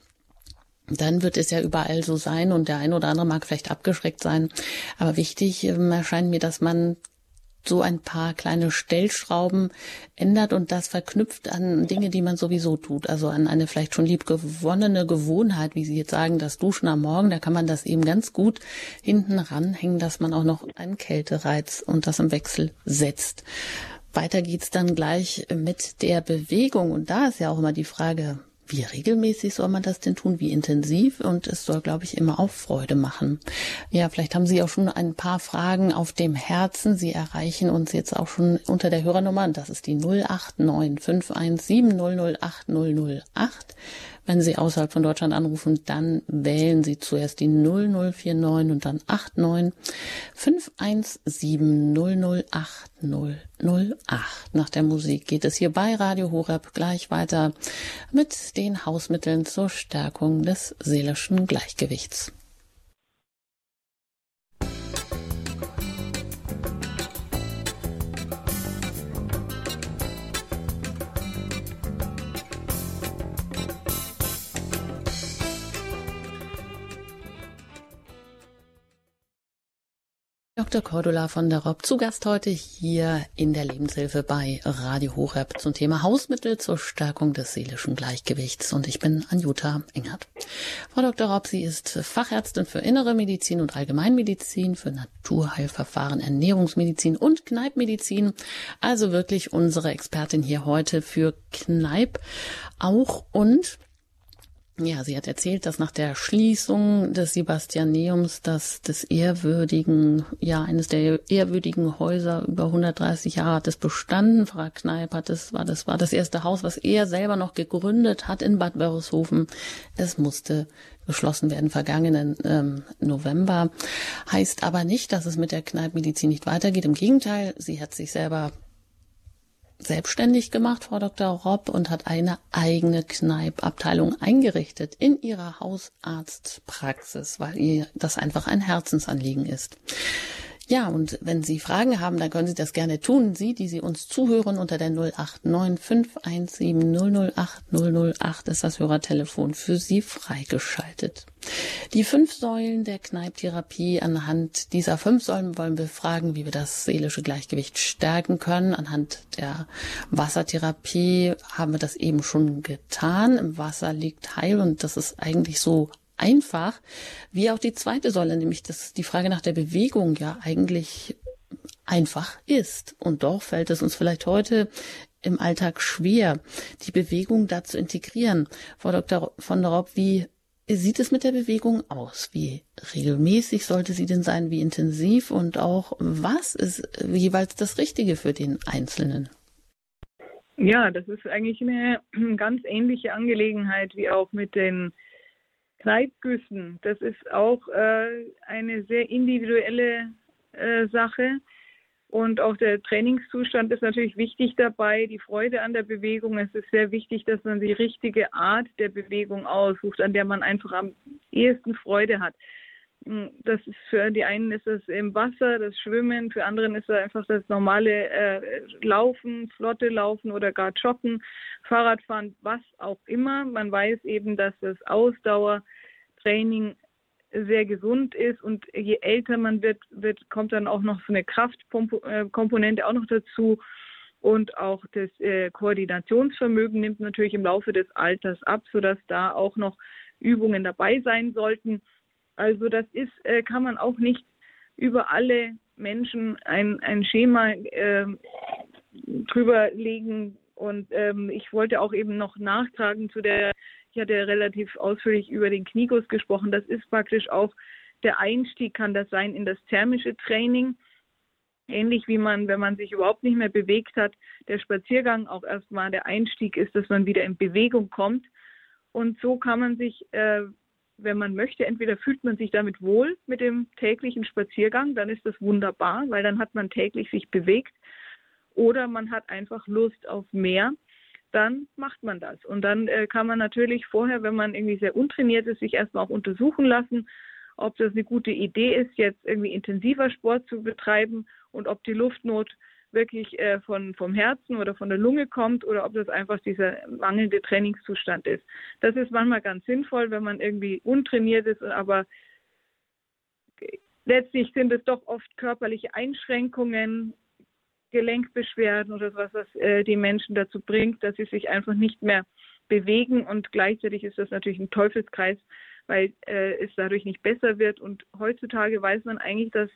[SPEAKER 1] dann wird es ja überall so sein und der eine oder andere mag vielleicht abgeschreckt sein. Aber wichtig ähm, erscheint mir, dass man so ein paar kleine Stellschrauben ändert und das verknüpft an Dinge, die man sowieso tut. Also an eine vielleicht schon liebgewonnene Gewohnheit, wie Sie jetzt sagen, das Duschen am Morgen, da kann man das eben ganz gut hinten ranhängen, dass man auch noch einen Kältereiz und das im Wechsel setzt. Weiter geht's dann gleich mit der Bewegung und da ist ja auch immer die Frage, wie regelmäßig soll man das denn tun? Wie intensiv? Und es soll, glaube ich, immer auch Freude machen. Ja, vielleicht haben Sie auch schon ein paar Fragen auf dem Herzen. Sie erreichen uns jetzt auch schon unter der Hörernummer. Das ist die 089 517 wenn Sie außerhalb von Deutschland anrufen, dann wählen Sie zuerst die 0049 und dann 89 517 008 008. Nach der Musik geht es hier bei Radio Horeb gleich weiter mit den Hausmitteln zur Stärkung des seelischen Gleichgewichts. Dr. Cordula von der Rob zu Gast heute hier in der Lebenshilfe bei Radio Horeb zum Thema Hausmittel zur Stärkung des seelischen Gleichgewichts. Und ich bin Anjuta Engert. Frau Dr. Rob, sie ist Fachärztin für Innere Medizin und Allgemeinmedizin, für Naturheilverfahren, Ernährungsmedizin und Kneipmedizin. Also wirklich unsere Expertin hier heute für Kneip auch und ja, sie hat erzählt, dass nach der Schließung des Sebastianeums, das des ehrwürdigen, ja, eines der ehrwürdigen Häuser über 130 Jahre hat es bestanden. Frau Kneip hat es, war das, war das erste Haus, was er selber noch gegründet hat in Bad Wörishofen. Es musste geschlossen werden vergangenen ähm, November. Heißt aber nicht, dass es mit der Kneipmedizin nicht weitergeht. Im Gegenteil, sie hat sich selber selbstständig gemacht, Frau Dr. Robb, und hat eine eigene Kneipabteilung eingerichtet in ihrer Hausarztpraxis, weil ihr das einfach ein Herzensanliegen ist. Ja, und wenn Sie Fragen haben, dann können Sie das gerne tun. Sie, die Sie uns zuhören unter der 089517008008 ist das Hörertelefon für Sie freigeschaltet. Die fünf Säulen der Kneiptherapie. Anhand dieser fünf Säulen wollen wir fragen, wie wir das seelische Gleichgewicht stärken können. Anhand der Wassertherapie haben wir das eben schon getan. Im Wasser liegt Heil und das ist eigentlich so einfach, wie auch die zweite Säule, nämlich dass die Frage nach der Bewegung ja eigentlich einfach ist. Und doch fällt es uns vielleicht heute im Alltag schwer, die Bewegung da zu integrieren. Frau Dr. von der Rob, wie sieht es mit der Bewegung aus? Wie regelmäßig sollte sie denn sein? Wie intensiv? Und auch was ist jeweils das Richtige für den Einzelnen?
[SPEAKER 2] Ja, das ist eigentlich eine ganz ähnliche Angelegenheit wie auch mit den Zeitgüssen, das ist auch äh, eine sehr individuelle äh, Sache. Und auch der Trainingszustand ist natürlich wichtig dabei, die Freude an der Bewegung. Es ist sehr wichtig, dass man die richtige Art der Bewegung aussucht, an der man einfach am ehesten Freude hat. Hm, das ist für die einen ist das im Wasser, das Schwimmen, für anderen ist das einfach das normale äh, Laufen, flotte Laufen oder gar Joggen, Fahrradfahren, was auch immer. Man weiß eben, dass das Ausdauertraining sehr gesund ist und je älter man wird, wird kommt dann auch noch so eine Kraftkomponente auch noch dazu und auch das äh, Koordinationsvermögen nimmt natürlich im Laufe des Alters ab, sodass da auch noch Übungen dabei sein sollten also das ist, äh, kann man auch nicht über alle Menschen ein, ein Schema äh, drüber legen. Und ähm, ich wollte auch eben noch nachtragen zu der, ich hatte relativ ausführlich über den Knieguss gesprochen. Das ist praktisch auch der Einstieg kann das sein in das thermische Training. ähnlich wie man, wenn man sich überhaupt nicht mehr bewegt hat, der Spaziergang auch erstmal der Einstieg ist, dass man wieder in Bewegung kommt. Und so kann man sich, äh, wenn man möchte, entweder fühlt man sich damit wohl mit dem täglichen Spaziergang, dann ist das wunderbar, weil dann hat man täglich sich bewegt. Oder man hat einfach Lust auf mehr, dann macht man das. Und dann äh, kann man natürlich vorher, wenn man irgendwie sehr untrainiert ist, sich erstmal auch untersuchen lassen, ob das eine gute Idee ist, jetzt irgendwie intensiver Sport zu betreiben und ob die Luftnot wirklich äh, von, vom Herzen oder von der Lunge kommt oder ob das einfach dieser mangelnde Trainingszustand ist. Das ist manchmal ganz sinnvoll, wenn man irgendwie untrainiert ist, aber letztlich sind es doch oft körperliche Einschränkungen, Gelenkbeschwerden oder sowas, was äh, die Menschen dazu bringt, dass sie sich einfach nicht mehr bewegen und gleichzeitig ist das natürlich ein Teufelskreis, weil äh, es dadurch nicht besser wird und heutzutage weiß man eigentlich, dass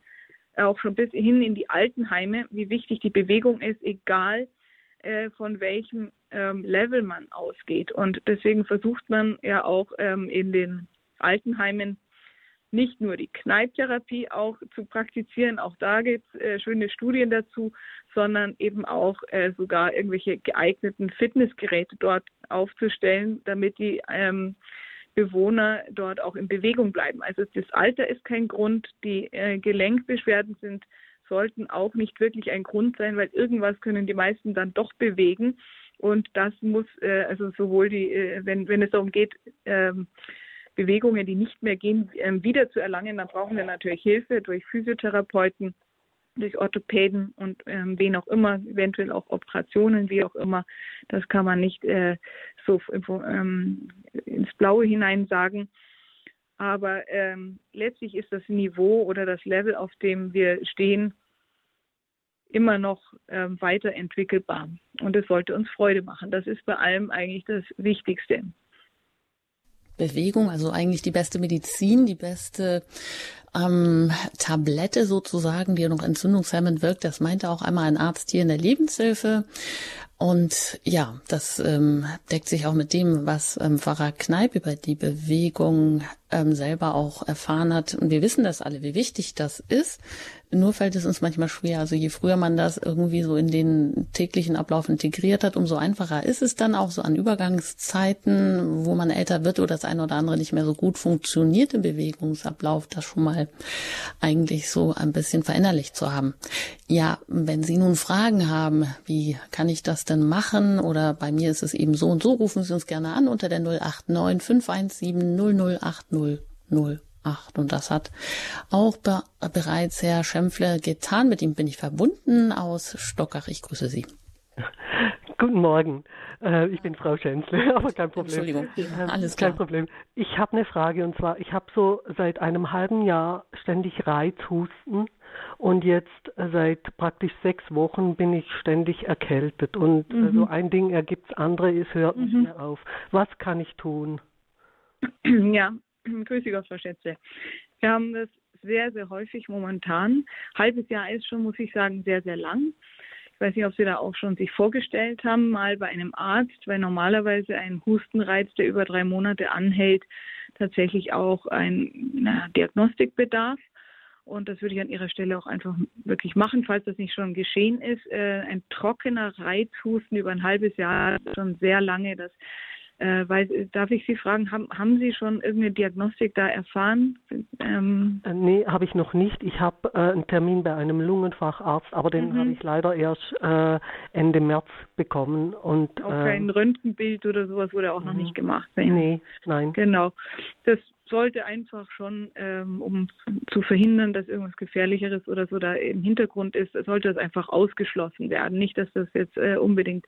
[SPEAKER 2] auch schon bis hin in die Altenheime, wie wichtig die Bewegung ist, egal äh, von welchem ähm, Level man ausgeht. Und deswegen versucht man ja auch ähm, in den Altenheimen nicht nur die Kneipptherapie auch zu praktizieren, auch da gibt es äh, schöne Studien dazu, sondern eben auch äh, sogar irgendwelche geeigneten Fitnessgeräte dort aufzustellen, damit die ähm, Bewohner dort auch in Bewegung bleiben. Also das Alter ist kein Grund, die äh, Gelenkbeschwerden sind sollten auch nicht wirklich ein Grund sein, weil irgendwas können die meisten dann doch bewegen und das muss äh, also sowohl die, äh, wenn wenn es darum geht ähm, Bewegungen, die nicht mehr gehen, ähm, wieder zu erlangen, dann brauchen wir natürlich Hilfe durch Physiotherapeuten durch Orthopäden und ähm, wen auch immer, eventuell auch Operationen, wie auch immer. Das kann man nicht äh, so ähm, ins Blaue hinein sagen. Aber ähm, letztlich ist das Niveau oder das Level, auf dem wir stehen, immer noch ähm, weiterentwickelbar. Und es sollte uns Freude machen. Das ist bei allem eigentlich das Wichtigste.
[SPEAKER 1] Bewegung, also eigentlich die beste Medizin, die beste ähm, Tablette sozusagen, die noch entzündungshemmend wirkt. Das meinte auch einmal ein Arzt hier in der Lebenshilfe. Und ja, das ähm, deckt sich auch mit dem, was ähm, Pfarrer Kneip über die Bewegung ähm, selber auch erfahren hat. Und wir wissen das alle, wie wichtig das ist. Nur fällt es uns manchmal schwer. Also je früher man das irgendwie so in den täglichen Ablauf integriert hat, umso einfacher ist es dann auch so an Übergangszeiten, wo man älter wird oder das eine oder andere nicht mehr so gut funktioniert im Bewegungsablauf, das schon mal eigentlich so ein bisschen verinnerlicht zu haben. Ja, wenn Sie nun Fragen haben, wie kann ich das denn machen? Oder bei mir ist es eben so und so, rufen Sie uns gerne an unter der 089 517 008 008. Und das hat auch be bereits Herr Schempfle getan. Mit ihm bin ich verbunden aus Stockach. Ich grüße Sie.
[SPEAKER 3] Guten Morgen. Äh, ich bin Frau Schänzle, aber kein Problem.
[SPEAKER 1] Entschuldigung,
[SPEAKER 3] ähm, alles klar. Kein Problem. Ich habe eine Frage und zwar, ich habe so seit einem halben Jahr ständig Reizhusten und jetzt äh, seit praktisch sechs Wochen bin ich ständig erkältet und äh, mhm. so ein Ding ergibt das andere, es hört mhm. nicht mehr auf. Was kann ich tun?
[SPEAKER 2] Ja, grüße Gott, Frau Schätze. Wir haben das sehr, sehr häufig momentan. Halbes Jahr ist schon, muss ich sagen, sehr, sehr lang. Ich weiß nicht, ob Sie da auch schon sich vorgestellt haben, mal bei einem Arzt, weil normalerweise ein Hustenreiz, der über drei Monate anhält, tatsächlich auch ein Diagnostikbedarf. Und das würde ich an Ihrer Stelle auch einfach wirklich machen, falls das nicht schon geschehen ist. Äh, ein trockener Reizhusten über ein halbes Jahr, schon sehr lange. Das äh, weil, darf ich Sie fragen, haben, haben Sie schon irgendeine Diagnostik da erfahren?
[SPEAKER 3] Ähm äh, nee, habe ich noch nicht. Ich habe äh, einen Termin bei einem Lungenfacharzt, aber den mhm. habe ich leider erst äh, Ende März bekommen. Und,
[SPEAKER 2] auch kein ähm, Röntgenbild oder sowas wurde auch noch nicht gemacht.
[SPEAKER 3] Nee, nein.
[SPEAKER 2] Genau. Das sollte einfach schon, ähm, um zu verhindern, dass irgendwas Gefährlicheres oder so da im Hintergrund ist, sollte das einfach ausgeschlossen werden. Nicht, dass das jetzt äh, unbedingt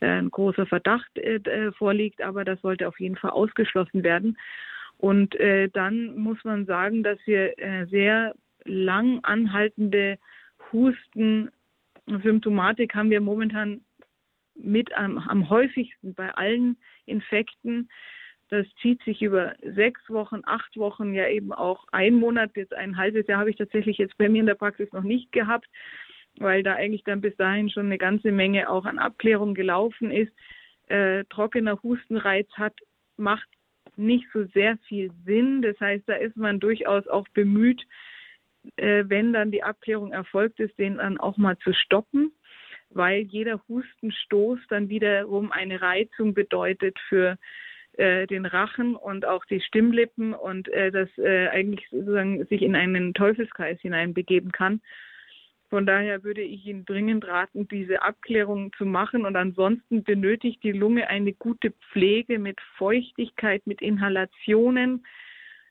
[SPEAKER 2] äh, ein großer Verdacht äh, äh vorliegt, aber das sollte auf jeden Fall ausgeschlossen werden. Und äh, dann muss man sagen, dass wir äh, sehr lang anhaltende Husten, Symptomatik haben wir momentan mit am, am häufigsten bei allen Infekten. Das zieht sich über sechs Wochen, acht Wochen, ja eben auch ein Monat, jetzt ein halbes Jahr habe ich tatsächlich jetzt bei mir in der Praxis noch nicht gehabt, weil da eigentlich dann bis dahin schon eine ganze Menge auch an Abklärung gelaufen ist. Äh, trockener Hustenreiz hat, macht nicht so sehr viel Sinn. Das heißt, da ist man durchaus auch bemüht, äh, wenn dann die Abklärung erfolgt ist, den dann auch mal zu stoppen, weil jeder Hustenstoß dann wiederum eine Reizung bedeutet für äh, den Rachen und auch die Stimmlippen und äh, das äh, eigentlich sozusagen sich in einen Teufelskreis hineinbegeben kann. Von daher würde ich Ihnen dringend raten, diese Abklärung zu machen. Und ansonsten benötigt die Lunge eine gute Pflege mit Feuchtigkeit, mit Inhalationen.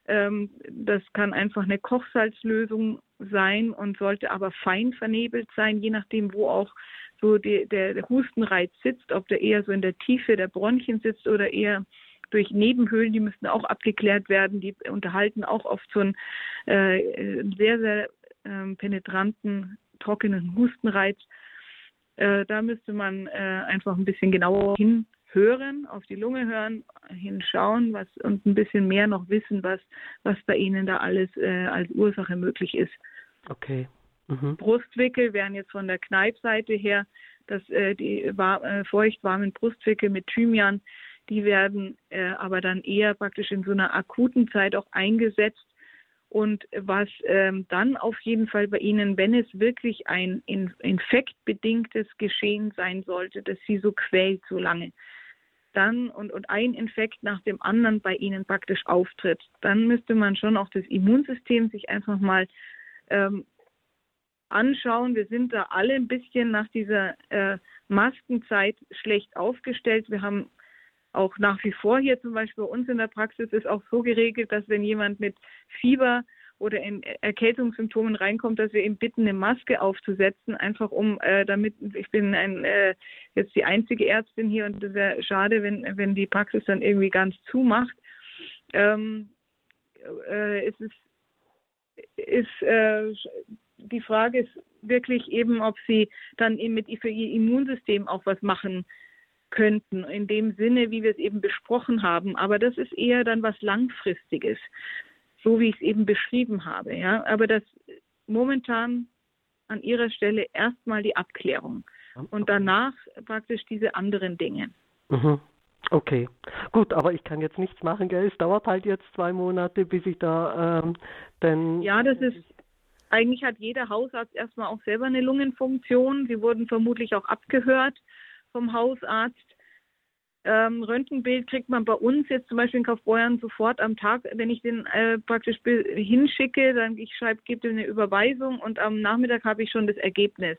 [SPEAKER 2] Ähm, das kann einfach eine Kochsalzlösung sein und sollte aber fein vernebelt sein, je nachdem, wo auch so die, der, Hustenreiz sitzt, ob der eher so in der Tiefe der Bronchien sitzt oder eher durch Nebenhöhlen, die müssen auch abgeklärt werden. Die unterhalten auch oft so einen äh, sehr, sehr äh, penetranten trockenen Hustenreiz. Äh, da müsste man äh, einfach ein bisschen genauer hinhören, auf die Lunge hören, hinschauen was, und ein bisschen mehr noch wissen, was, was bei Ihnen da alles äh, als Ursache möglich ist.
[SPEAKER 3] Okay.
[SPEAKER 2] Mhm. Brustwickel wären jetzt von der Kneipseite her, dass äh, die war, äh, feuchtwarmen Brustwickel mit Thymian, die werden äh, aber dann eher praktisch in so einer akuten Zeit auch eingesetzt, und was ähm, dann auf jeden Fall bei Ihnen, wenn es wirklich ein infektbedingtes Geschehen sein sollte, dass Sie so quält so lange, dann und, und ein Infekt nach dem anderen bei Ihnen praktisch auftritt, dann müsste man schon auch das Immunsystem sich einfach mal ähm, anschauen. Wir sind da alle ein bisschen nach dieser äh, Maskenzeit schlecht aufgestellt. Wir haben auch nach wie vor hier zum Beispiel bei uns in der Praxis ist auch so geregelt, dass wenn jemand mit Fieber oder in Erkältungssymptomen reinkommt, dass wir ihm bitten, eine Maske aufzusetzen, einfach um, äh, damit, ich bin ein, äh, jetzt die einzige Ärztin hier und es wäre schade, wenn, wenn die Praxis dann irgendwie ganz zumacht. Ähm, äh, es ist, ist äh, die Frage ist wirklich eben, ob sie dann eben mit für ihr Immunsystem auch was machen könnten, in dem Sinne, wie wir es eben besprochen haben. Aber das ist eher dann was Langfristiges, so wie ich es eben beschrieben habe. Ja? Aber das momentan an Ihrer Stelle erstmal die Abklärung und danach praktisch diese anderen Dinge.
[SPEAKER 3] Mhm. Okay, gut, aber ich kann jetzt nichts machen, gell? Es dauert halt jetzt zwei Monate, bis ich da ähm, denn.
[SPEAKER 2] Ja, das ist eigentlich hat jeder Hausarzt erstmal auch selber eine Lungenfunktion. Sie wurden vermutlich auch abgehört vom Hausarzt. Ähm, Röntgenbild kriegt man bei uns jetzt zum Beispiel in Kaufbeuern sofort am Tag, wenn ich den äh, praktisch hinschicke, dann ich schreibe, gebe eine Überweisung und am Nachmittag habe ich schon das Ergebnis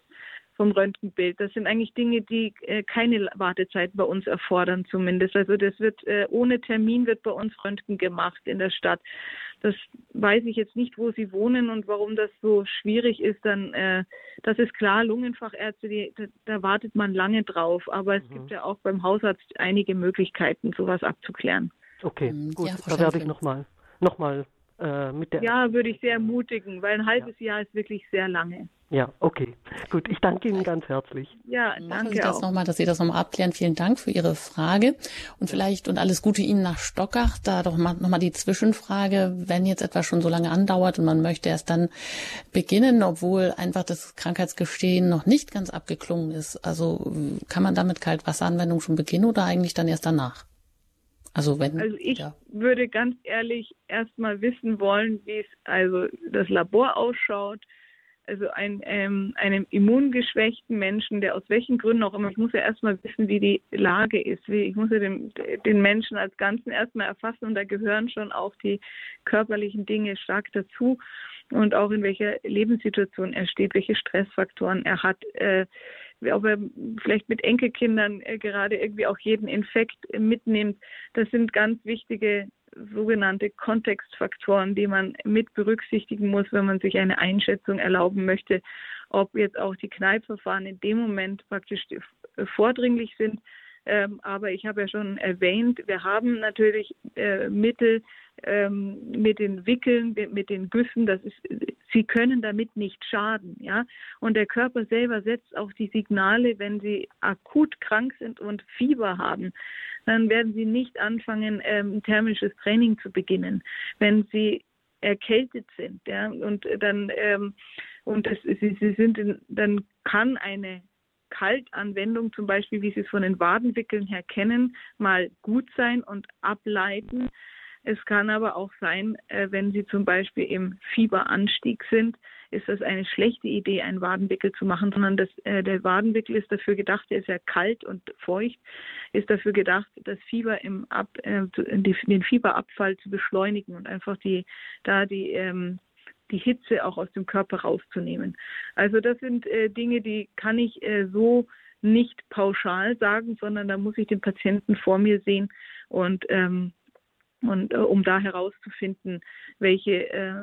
[SPEAKER 2] vom Röntgenbild. Das sind eigentlich Dinge, die äh, keine Wartezeit bei uns erfordern zumindest. Also das wird äh, ohne Termin wird bei uns Röntgen gemacht in der Stadt. Das weiß ich jetzt nicht, wo Sie wohnen und warum das so schwierig ist. Dann, äh, das ist klar, Lungenfachärzte, die, da, da, wartet man lange drauf. Aber es mhm. gibt ja auch beim Hausarzt einige Möglichkeiten, sowas abzuklären.
[SPEAKER 3] Okay, mhm. gut, ja, da werde ich nochmal noch mal, äh, mit der.
[SPEAKER 2] Ja, würde ich sehr ermutigen, weil ein halbes ja. Jahr ist wirklich sehr lange.
[SPEAKER 3] Ja, okay. Gut, ich danke Ihnen ganz herzlich.
[SPEAKER 1] Ja, danke Machen Sie das nochmal, dass Sie das nochmal abklären. Vielen Dank für Ihre Frage. Und vielleicht und alles Gute Ihnen nach Stockach. Da doch mal, nochmal die Zwischenfrage, wenn jetzt etwas schon so lange andauert und man möchte erst dann beginnen, obwohl einfach das Krankheitsgestehen noch nicht ganz abgeklungen ist. Also kann man damit Kaltwasseranwendung schon beginnen oder eigentlich dann erst danach?
[SPEAKER 2] Also wenn. Also ich ja. würde ganz ehrlich erstmal wissen wollen, wie es also das Labor ausschaut also ein, ähm, einem immungeschwächten Menschen, der aus welchen Gründen auch immer, ich muss ja erstmal wissen, wie die Lage ist. Wie, ich muss ja den, den Menschen als Ganzen erstmal erfassen und da gehören schon auch die körperlichen Dinge stark dazu und auch in welcher Lebenssituation er steht, welche Stressfaktoren er hat. Äh, ob er vielleicht mit Enkelkindern äh, gerade irgendwie auch jeden Infekt mitnimmt. Das sind ganz wichtige sogenannte Kontextfaktoren, die man mit berücksichtigen muss, wenn man sich eine Einschätzung erlauben möchte, ob jetzt auch die Kneipverfahren in dem Moment praktisch vordringlich sind. Ähm, aber ich habe ja schon erwähnt, wir haben natürlich äh, Mittel ähm, mit den Wickeln, mit den Güssen. Das ist, sie können damit nicht schaden, ja. Und der Körper selber setzt auch die Signale, wenn sie akut krank sind und Fieber haben dann werden sie nicht anfangen, ähm, thermisches Training zu beginnen. Wenn sie erkältet sind, ja, und dann ähm, und es, sie, sie sind, in, dann kann eine Kaltanwendung zum Beispiel, wie Sie es von den Wadenwickeln her kennen, mal gut sein und ableiten. Es kann aber auch sein, äh, wenn Sie zum Beispiel im Fieberanstieg sind, ist das eine schlechte Idee, einen Wadenwickel zu machen, sondern das, äh, der Wadenwickel ist dafür gedacht, der ist ja kalt und feucht, ist dafür gedacht, das Fieber im Ab, äh, den Fieberabfall zu beschleunigen und einfach die, da die, ähm, die Hitze auch aus dem Körper rauszunehmen. Also das sind äh, Dinge, die kann ich äh, so nicht pauschal sagen, sondern da muss ich den Patienten vor mir sehen und ähm, und äh, um da herauszufinden, welche äh,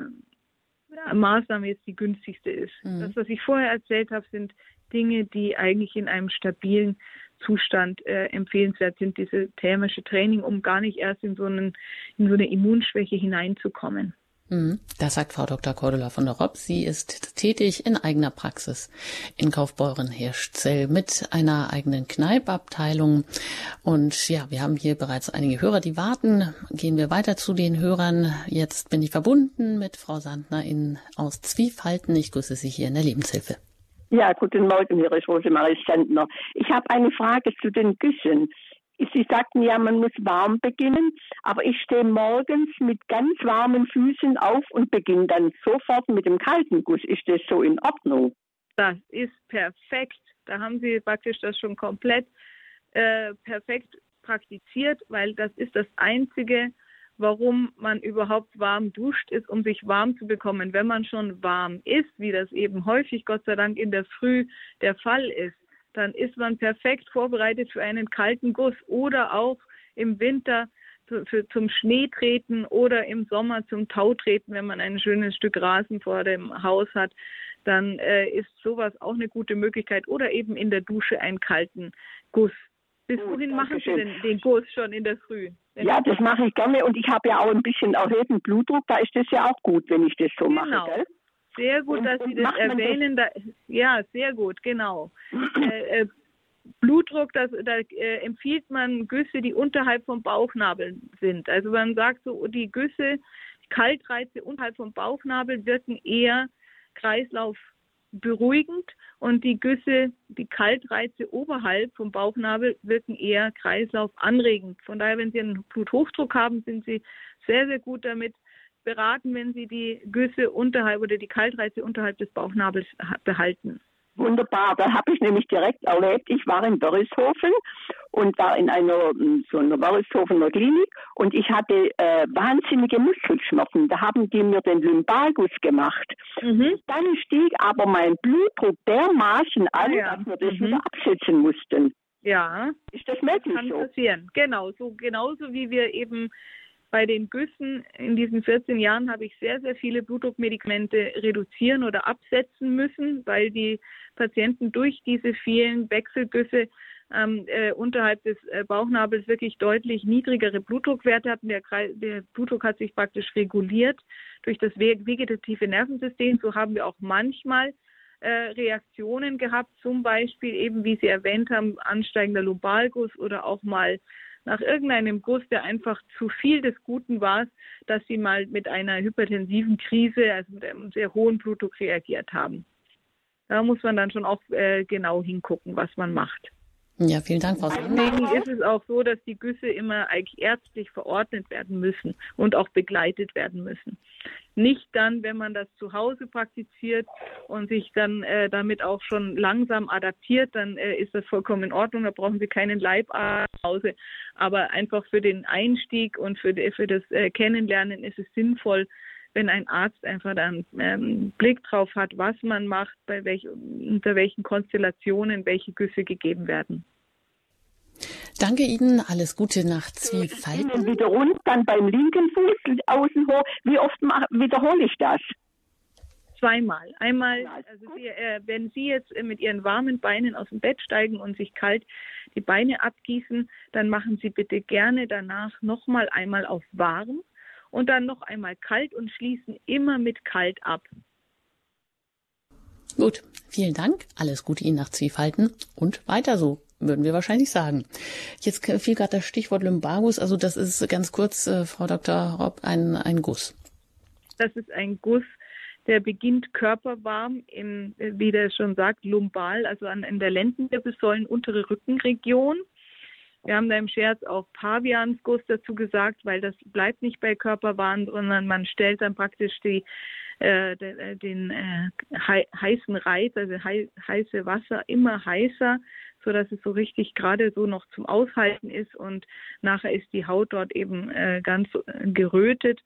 [SPEAKER 2] Maßnahme jetzt die günstigste ist. Mhm. Das, was ich vorher erzählt habe, sind Dinge, die eigentlich in einem stabilen Zustand äh, empfehlenswert sind, diese thermische Training, um gar nicht erst in so, einen, in so eine Immunschwäche hineinzukommen.
[SPEAKER 1] Mhm. Das sagt Frau Dr. Cordula von der Ropp. Sie ist tätig in eigener Praxis in Kaufbeuren-Hirschzell mit einer eigenen Kneipabteilung. Und ja, wir haben hier bereits einige Hörer, die warten. Gehen wir weiter zu den Hörern. Jetzt bin ich verbunden mit Frau Sandner in, aus Zwiefalten. Ich grüße Sie hier in der Lebenshilfe.
[SPEAKER 4] Ja, guten Morgen, hier ist Rosemarie Sandner. Ich habe eine Frage zu den Güssen. Sie sagten ja, man muss warm beginnen, aber ich stehe morgens mit ganz warmen Füßen auf und beginne dann sofort mit dem kalten Guss. Ist das so in Ordnung?
[SPEAKER 2] Das ist perfekt. Da haben Sie praktisch das schon komplett äh, perfekt praktiziert, weil das ist das Einzige, warum man überhaupt warm duscht, ist, um sich warm zu bekommen. Wenn man schon warm ist, wie das eben häufig Gott sei Dank in der Früh der Fall ist, dann ist man perfekt vorbereitet für einen kalten Guss oder auch im Winter zu, für, zum Schneetreten oder im Sommer zum Tautreten, wenn man ein schönes Stück Rasen vor dem Haus hat, dann äh, ist sowas auch eine gute Möglichkeit oder eben in der Dusche einen kalten Guss. Bis wohin machen Sie denn den Guss schon in der Früh?
[SPEAKER 4] Ja, das mache ich gerne und ich habe ja auch ein bisschen erhöhten Blutdruck, da ist das ja auch gut, wenn ich das so
[SPEAKER 2] genau.
[SPEAKER 4] mache. Gell?
[SPEAKER 2] Sehr gut, und, dass Sie das erwähnen. Das? Da, ja, sehr gut, genau. äh, äh, Blutdruck, das, da äh, empfiehlt man Güsse, die unterhalb vom Bauchnabel sind. Also man sagt so, die Güsse, Kaltreize unterhalb vom Bauchnabel wirken eher kreislaufberuhigend und die Güsse, die Kaltreize oberhalb vom Bauchnabel wirken eher kreislaufanregend. Von daher, wenn Sie einen Bluthochdruck haben, sind Sie sehr, sehr gut damit beraten, wenn Sie die Güsse unterhalb oder die Kaltreize unterhalb des Bauchnabels behalten.
[SPEAKER 4] Wunderbar, da habe ich nämlich direkt erlebt. Ich war in Börishofen und war in einer so einer Börishofener Klinik und ich hatte äh, wahnsinnige Muskelschmerzen. Da haben die mir den Lumbalgus gemacht. Mhm. Dann stieg aber mein Blutdruck dermaßen an, ja. dass wir das mhm. wieder absetzen mussten.
[SPEAKER 2] Ja.
[SPEAKER 4] Ist das möglich
[SPEAKER 2] kann
[SPEAKER 4] so?
[SPEAKER 2] passieren. Genau, so genauso wie wir eben bei den Güssen in diesen 14 Jahren habe ich sehr, sehr viele Blutdruckmedikamente reduzieren oder absetzen müssen, weil die Patienten durch diese vielen Wechselgüsse ähm, äh, unterhalb des äh, Bauchnabels wirklich deutlich niedrigere Blutdruckwerte hatten. Der, der, Blutdruck hat sich praktisch reguliert durch das vegetative Nervensystem. So haben wir auch manchmal äh, Reaktionen gehabt, zum Beispiel eben, wie Sie erwähnt haben, ansteigender Lumbalgus oder auch mal nach irgendeinem Guss, der einfach zu viel des Guten war, dass sie mal mit einer hypertensiven Krise, also mit einem sehr hohen Blutdruck reagiert haben. Da muss man dann schon auch äh, genau hingucken, was man macht.
[SPEAKER 1] Ja, vielen Dank, Frau
[SPEAKER 2] Sander. Deswegen ist es auch so, dass die Güsse immer eigentlich ärztlich verordnet werden müssen und auch begleitet werden müssen. Nicht dann, wenn man das zu Hause praktiziert und sich dann äh, damit auch schon langsam adaptiert, dann äh, ist das vollkommen in Ordnung. Da brauchen Sie keinen Leibarzt zu Hause. Aber einfach für den Einstieg und für, für das äh, Kennenlernen ist es sinnvoll, wenn ein Arzt einfach dann ähm, Blick drauf hat, was man macht, bei welch, unter welchen Konstellationen welche Güsse gegeben werden.
[SPEAKER 1] Danke Ihnen, alles Gute nach Zwiefalten.
[SPEAKER 4] Wieder rund, dann beim linken Fuß außen hoch. Wie oft mach, wiederhole ich das?
[SPEAKER 2] Zweimal. Einmal, also Sie, äh, wenn Sie jetzt mit Ihren warmen Beinen aus dem Bett steigen und sich kalt die Beine abgießen, dann machen Sie bitte gerne danach nochmal einmal auf warm und dann noch einmal kalt und schließen immer mit kalt ab.
[SPEAKER 1] Gut, vielen Dank. Alles Gute Ihnen nach Zwiefalten und weiter so, würden wir wahrscheinlich sagen. Jetzt fiel gerade das Stichwort Lumbagus. Also das ist ganz kurz, äh, Frau Dr. Robb, ein, ein Guss.
[SPEAKER 2] Das ist ein Guss, der beginnt körperwarm, im, wie der schon sagt, lumbal, also an, in der Lendenwirbelsäulen untere Rückenregion Wir haben da im Scherz auch Paviansguss dazu gesagt, weil das bleibt nicht bei Körperwahn, sondern man stellt dann praktisch die, äh, den, äh, den äh, heißen Reiz, also hei heiße Wasser immer heißer, so dass es so richtig gerade so noch zum Aushalten ist und nachher ist die Haut dort eben äh, ganz gerötet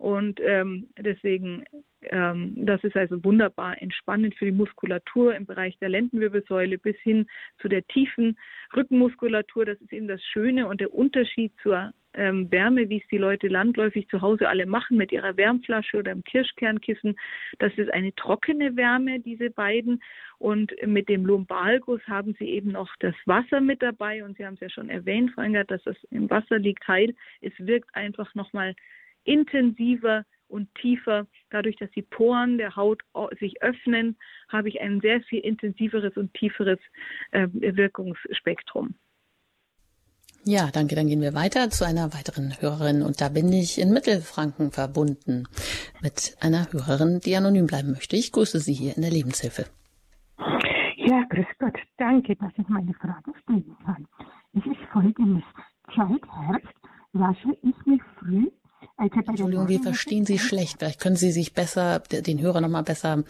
[SPEAKER 2] und ähm, deswegen, ähm, das ist also wunderbar entspannend für die Muskulatur im Bereich der Lendenwirbelsäule bis hin zu der tiefen Rückenmuskulatur. Das ist eben das Schöne und der Unterschied zur ähm, Wärme, wie es die Leute landläufig zu Hause alle machen mit ihrer Wärmflasche oder im Kirschkernkissen. Das ist eine trockene Wärme, diese beiden. Und mit dem Lumbalgus haben sie eben noch das Wasser mit dabei. Und Sie haben es ja schon erwähnt, Frau Engert, dass das im Wasser liegt heil. Es wirkt einfach nochmal intensiver und tiefer. Dadurch, dass die Poren der Haut sich öffnen, habe ich ein sehr viel intensiveres und tieferes äh, Wirkungsspektrum.
[SPEAKER 1] Ja, danke. Dann gehen wir weiter zu einer weiteren Hörerin. Und da bin ich in Mittelfranken verbunden mit einer Hörerin, die anonym bleiben möchte. Ich grüße Sie hier in der Lebenshilfe.
[SPEAKER 5] Ja, grüß Gott. Danke, dass ich meine Frage stellen kann. Es ist folgendes. Seit Herbst wasche ich mich früh
[SPEAKER 1] Entschuldigung, wir verstehen Sie schlecht. Vielleicht können Sie sich besser, den Hörer nochmal besser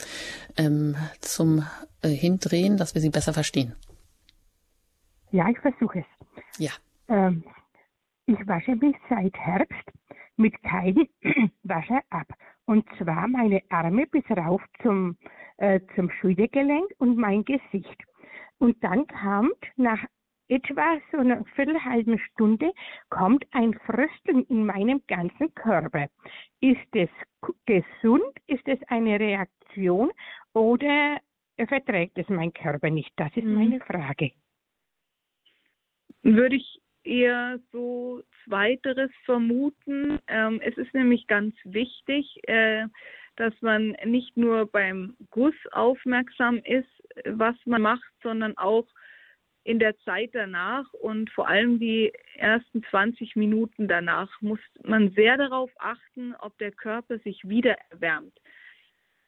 [SPEAKER 1] ähm, zum äh, hindrehen, dass wir Sie besser verstehen.
[SPEAKER 5] Ja, ich versuche es.
[SPEAKER 1] Ja.
[SPEAKER 5] Ähm, ich wasche mich seit Herbst mit keinem Wasser ab. Und zwar meine Arme bis rauf zum, äh, zum Schultergelenk und mein Gesicht. Und dann kam nach etwa so eine Viertelhalben Stunde kommt ein Frösteln in meinem ganzen Körper. Ist es gesund? Ist es eine Reaktion oder verträgt es mein Körper nicht? Das ist meine mhm. Frage.
[SPEAKER 2] Würde ich eher so Zweiteres vermuten. Ähm, es ist nämlich ganz wichtig, äh, dass man nicht nur beim Guss aufmerksam ist, was man macht, sondern auch in der Zeit danach und vor allem die ersten 20 Minuten danach muss man sehr darauf achten, ob der Körper sich wieder erwärmt.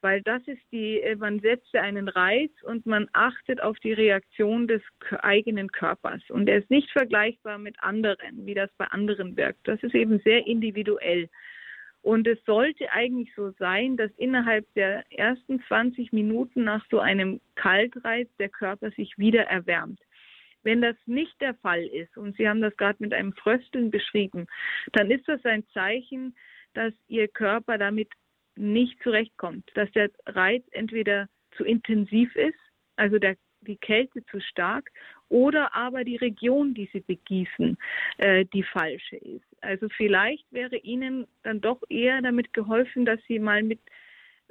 [SPEAKER 2] Weil das ist die, man setzt einen Reiz und man achtet auf die Reaktion des eigenen Körpers. Und er ist nicht vergleichbar mit anderen, wie das bei anderen wirkt. Das ist eben sehr individuell. Und es sollte eigentlich so sein, dass innerhalb der ersten 20 Minuten nach so einem Kaltreiz der Körper sich wieder erwärmt. Wenn das nicht der Fall ist, und Sie haben das gerade mit einem Frösteln beschrieben, dann ist das ein Zeichen, dass Ihr Körper damit nicht zurechtkommt, dass der Reiz entweder zu intensiv ist, also der, die Kälte zu stark, oder aber die Region, die Sie begießen, äh, die falsche ist. Also vielleicht wäre Ihnen dann doch eher damit geholfen, dass Sie mal mit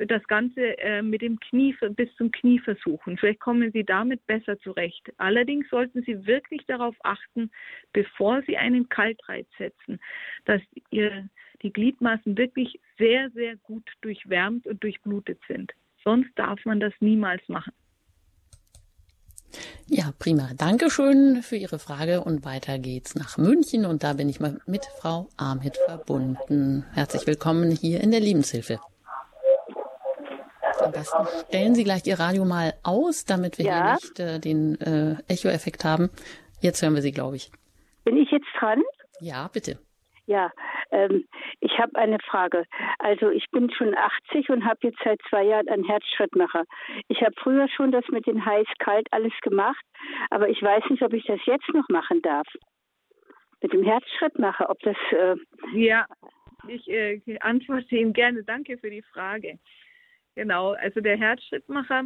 [SPEAKER 2] das Ganze äh, mit dem Knie bis zum Knie versuchen. Vielleicht kommen Sie damit besser zurecht. Allerdings sollten Sie wirklich darauf achten, bevor Sie einen Kaltreiz setzen, dass ihr, die Gliedmaßen wirklich sehr, sehr gut durchwärmt und durchblutet sind. Sonst darf man das niemals machen.
[SPEAKER 1] Ja, prima. Dankeschön für Ihre Frage und weiter geht's nach München und da bin ich mal mit Frau Ahmed verbunden. Herzlich willkommen hier in der Lebenshilfe. Am besten stellen Sie gleich Ihr Radio mal aus, damit wir ja. hier nicht äh, den äh, Echo-Effekt haben. Jetzt hören wir Sie, glaube ich.
[SPEAKER 4] Bin ich jetzt dran?
[SPEAKER 1] Ja, bitte.
[SPEAKER 4] Ja, ähm, ich habe eine Frage. Also ich bin schon 80 und habe jetzt seit zwei Jahren einen Herzschrittmacher. Ich habe früher schon das mit den heiß-kalt alles gemacht, aber ich weiß nicht, ob ich das jetzt noch machen darf. Mit dem Herzschrittmacher, ob das... Äh
[SPEAKER 2] ja, ich äh, antworte Ihnen gerne. Danke für die Frage. Genau, also der Herzschrittmacher,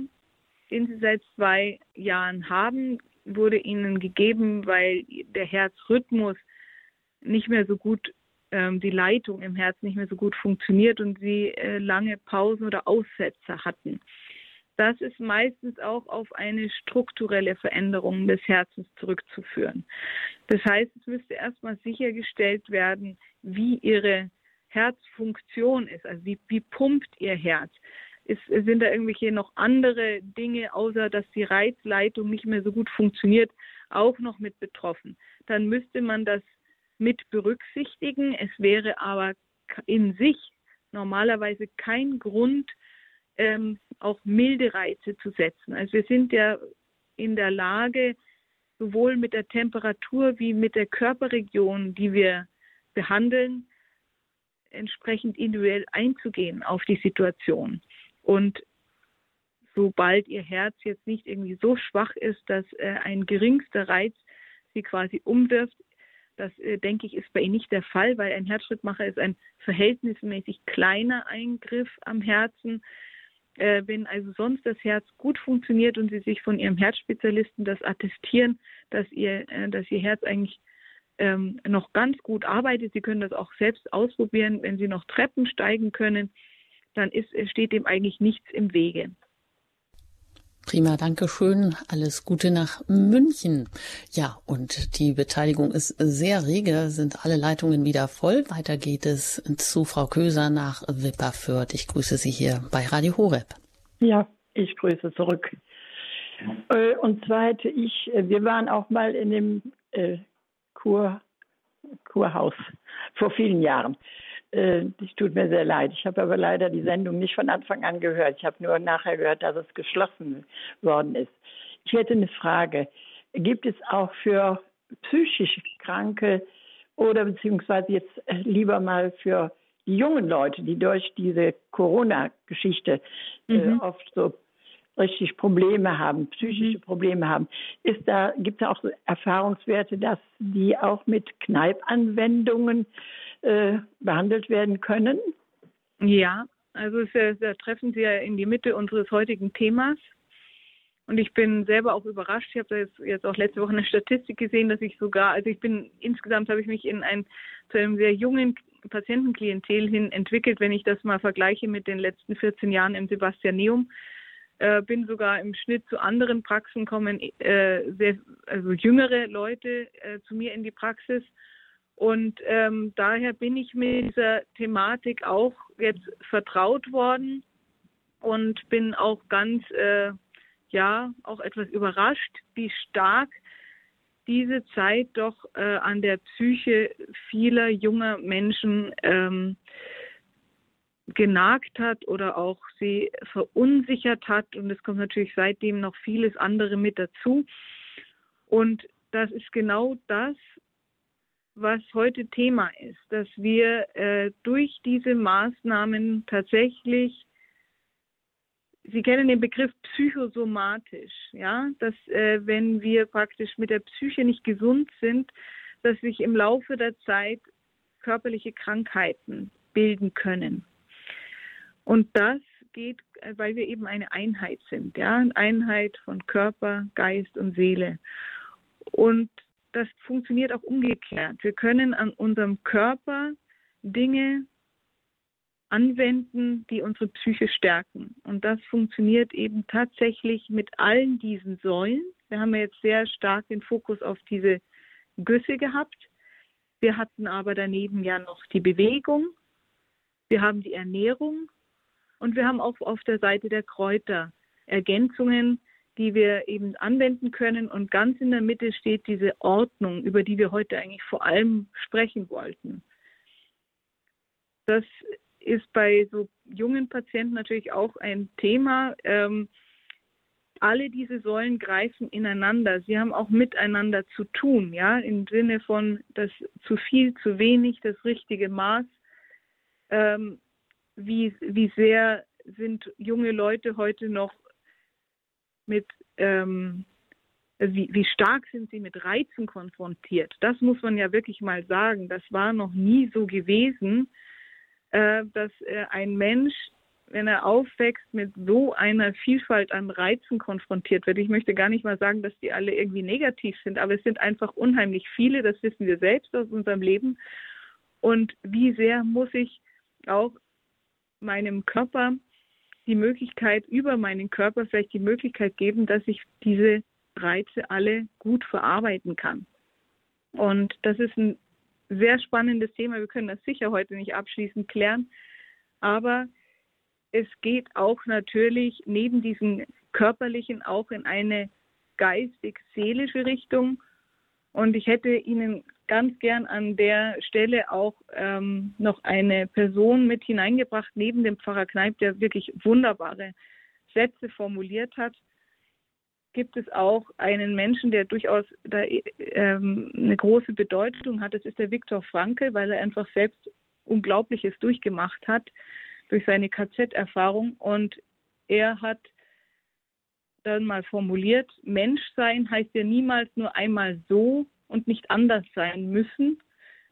[SPEAKER 2] den Sie seit zwei Jahren haben, wurde Ihnen gegeben, weil der Herzrhythmus nicht mehr so gut, ähm, die Leitung im Herz nicht mehr so gut funktioniert und Sie äh, lange Pausen oder Aussetzer hatten. Das ist meistens auch auf eine strukturelle Veränderung des Herzens zurückzuführen. Das heißt, es müsste erstmal sichergestellt werden, wie Ihre Herzfunktion ist, also wie, wie pumpt Ihr Herz. Ist, sind da irgendwelche noch andere Dinge, außer dass die Reizleitung nicht mehr so gut funktioniert, auch noch mit betroffen? Dann müsste man das mit berücksichtigen. Es wäre aber in sich normalerweise kein Grund, ähm, auch milde Reize zu setzen. Also wir sind ja in der Lage, sowohl mit der Temperatur wie mit der Körperregion, die wir behandeln, entsprechend individuell einzugehen auf die Situation. Und sobald ihr Herz jetzt nicht irgendwie so schwach ist, dass äh, ein geringster Reiz sie quasi umwirft, das äh, denke ich ist bei Ihnen nicht der Fall, weil ein Herzschrittmacher ist ein verhältnismäßig kleiner Eingriff am Herzen. Äh, wenn also sonst das Herz gut funktioniert und Sie sich von Ihrem Herzspezialisten das attestieren, dass Ihr, äh, dass Ihr Herz eigentlich ähm, noch ganz gut arbeitet, Sie können das auch selbst ausprobieren, wenn Sie noch Treppen steigen können, dann ist, steht dem eigentlich nichts im Wege.
[SPEAKER 1] Prima, danke schön. Alles Gute nach München. Ja, und die Beteiligung ist sehr rege, sind alle Leitungen wieder voll. Weiter geht es zu Frau Köser nach Wipperfürth. Ich grüße Sie hier bei Radio Horeb.
[SPEAKER 6] Ja, ich grüße zurück. Äh, und zwar hätte ich, äh, wir waren auch mal in dem äh, Kur, Kurhaus vor vielen Jahren. Äh, es tut mir sehr leid. Ich habe aber leider die Sendung nicht von Anfang an gehört. Ich habe nur nachher gehört, dass es geschlossen worden ist. Ich hätte eine Frage. Gibt es auch für psychisch Kranke oder beziehungsweise jetzt äh, lieber mal für die jungen Leute, die durch diese Corona-Geschichte äh, mhm. äh, oft so richtig Probleme haben, psychische mhm. Probleme haben. Ist da, gibt es auch Erfahrungswerte, dass die auch mit Kneipanwendungen äh, behandelt werden können?
[SPEAKER 2] Ja, also es, da treffen Sie ja in die Mitte unseres heutigen Themas. Und ich bin selber auch überrascht. Ich habe da jetzt, jetzt auch letzte Woche eine Statistik gesehen, dass ich sogar, also ich bin insgesamt habe ich mich in ein zu einem sehr jungen Patientenklientel hin entwickelt, wenn ich das mal vergleiche mit den letzten 14 Jahren im Sebastianeum. Äh, bin sogar im Schnitt zu anderen Praxen kommen, äh, sehr, also jüngere Leute äh, zu mir in die Praxis und ähm, daher bin ich mit dieser Thematik auch jetzt vertraut worden und bin auch ganz, äh, ja, auch etwas überrascht, wie stark diese Zeit doch äh, an der Psyche vieler junger Menschen ähm, genagt hat oder auch sie verunsichert hat. Und es kommt natürlich seitdem noch vieles andere mit dazu. Und das ist genau das, was heute Thema ist, dass wir äh, durch diese Maßnahmen tatsächlich, Sie kennen den Begriff psychosomatisch, ja, dass äh, wenn wir praktisch mit der Psyche nicht gesund sind, dass sich im Laufe der Zeit körperliche Krankheiten bilden können. Und das geht, weil wir eben eine Einheit sind, ja, eine Einheit von Körper, Geist und Seele. Und das funktioniert auch umgekehrt. Wir können an unserem Körper Dinge anwenden, die unsere Psyche stärken. Und das funktioniert eben tatsächlich mit allen diesen Säulen. Wir haben jetzt sehr stark den Fokus auf diese Güsse gehabt. Wir hatten aber daneben ja noch die Bewegung. Wir haben die Ernährung und wir haben auch auf der Seite der Kräuter Ergänzungen, die wir eben anwenden können. Und ganz in der Mitte steht diese Ordnung, über die wir heute eigentlich vor allem sprechen wollten. Das ist bei so jungen Patienten natürlich auch ein Thema. Ähm, alle diese Säulen greifen ineinander. Sie haben auch miteinander zu tun, ja, im Sinne von das zu viel, zu wenig, das richtige Maß. Ähm, wie, wie sehr sind junge Leute heute noch mit, ähm, wie, wie stark sind sie mit Reizen konfrontiert? Das muss man ja wirklich mal sagen. Das war noch nie so gewesen, äh, dass äh, ein Mensch, wenn er aufwächst, mit so einer Vielfalt an Reizen konfrontiert wird. Ich möchte gar nicht mal sagen, dass die alle irgendwie negativ sind, aber es sind einfach unheimlich viele, das wissen wir selbst aus unserem Leben. Und wie sehr muss ich auch meinem Körper die Möglichkeit, über meinen Körper vielleicht die Möglichkeit geben, dass ich diese Reize alle gut verarbeiten kann. Und das ist ein sehr spannendes Thema. Wir können das sicher heute nicht abschließend klären. Aber es geht auch natürlich neben diesen körperlichen auch in eine geistig-seelische Richtung. Und ich hätte Ihnen ganz gern an der Stelle auch ähm, noch eine Person mit hineingebracht, neben dem Pfarrer Kneip, der wirklich wunderbare Sätze formuliert hat. gibt es auch einen Menschen, der durchaus da, ähm, eine große Bedeutung hat. Das ist der Viktor Frankl, weil er einfach selbst Unglaubliches durchgemacht hat durch seine KZ-Erfahrung. Und er hat dann mal formuliert, Menschsein heißt ja niemals nur einmal so und nicht anders sein müssen.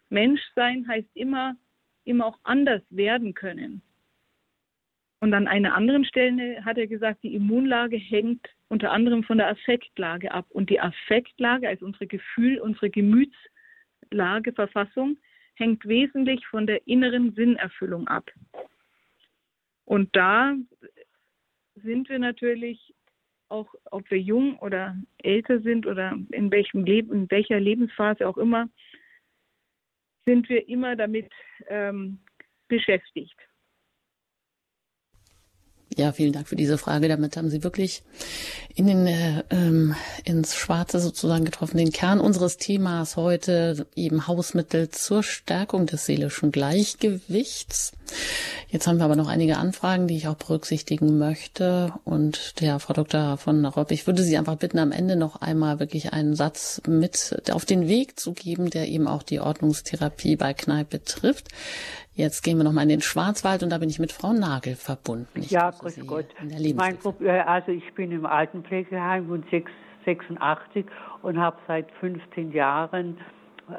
[SPEAKER 2] Menschsein heißt immer, immer auch anders werden können. Und an einer anderen Stelle hat er gesagt, die Immunlage hängt unter anderem von der Affektlage ab. Und die Affektlage, also unsere Gefühl, unsere Gemütslage, Verfassung, hängt wesentlich von der inneren Sinnerfüllung ab. Und da sind wir natürlich auch, ob wir jung oder älter sind oder in welchem Leben, in welcher Lebensphase auch immer, sind wir immer damit ähm, beschäftigt.
[SPEAKER 1] Ja, vielen Dank für diese Frage. Damit haben Sie wirklich in den, äh, ähm, ins Schwarze sozusagen getroffen. Den Kern unseres Themas heute eben Hausmittel zur Stärkung des seelischen Gleichgewichts. Jetzt haben wir aber noch einige Anfragen, die ich auch berücksichtigen möchte. Und der Frau Dr. von Robb, ich würde Sie einfach bitten, am Ende noch einmal wirklich einen Satz mit auf den Weg zu geben, der eben auch die Ordnungstherapie bei Kneipp betrifft. Jetzt gehen wir noch mal in den Schwarzwald und da bin ich mit Frau Nagel verbunden.
[SPEAKER 7] Ich ja, grüß Gott. Mein, äh, also ich bin im Altenpflegeheim und 86 und habe seit 15 Jahren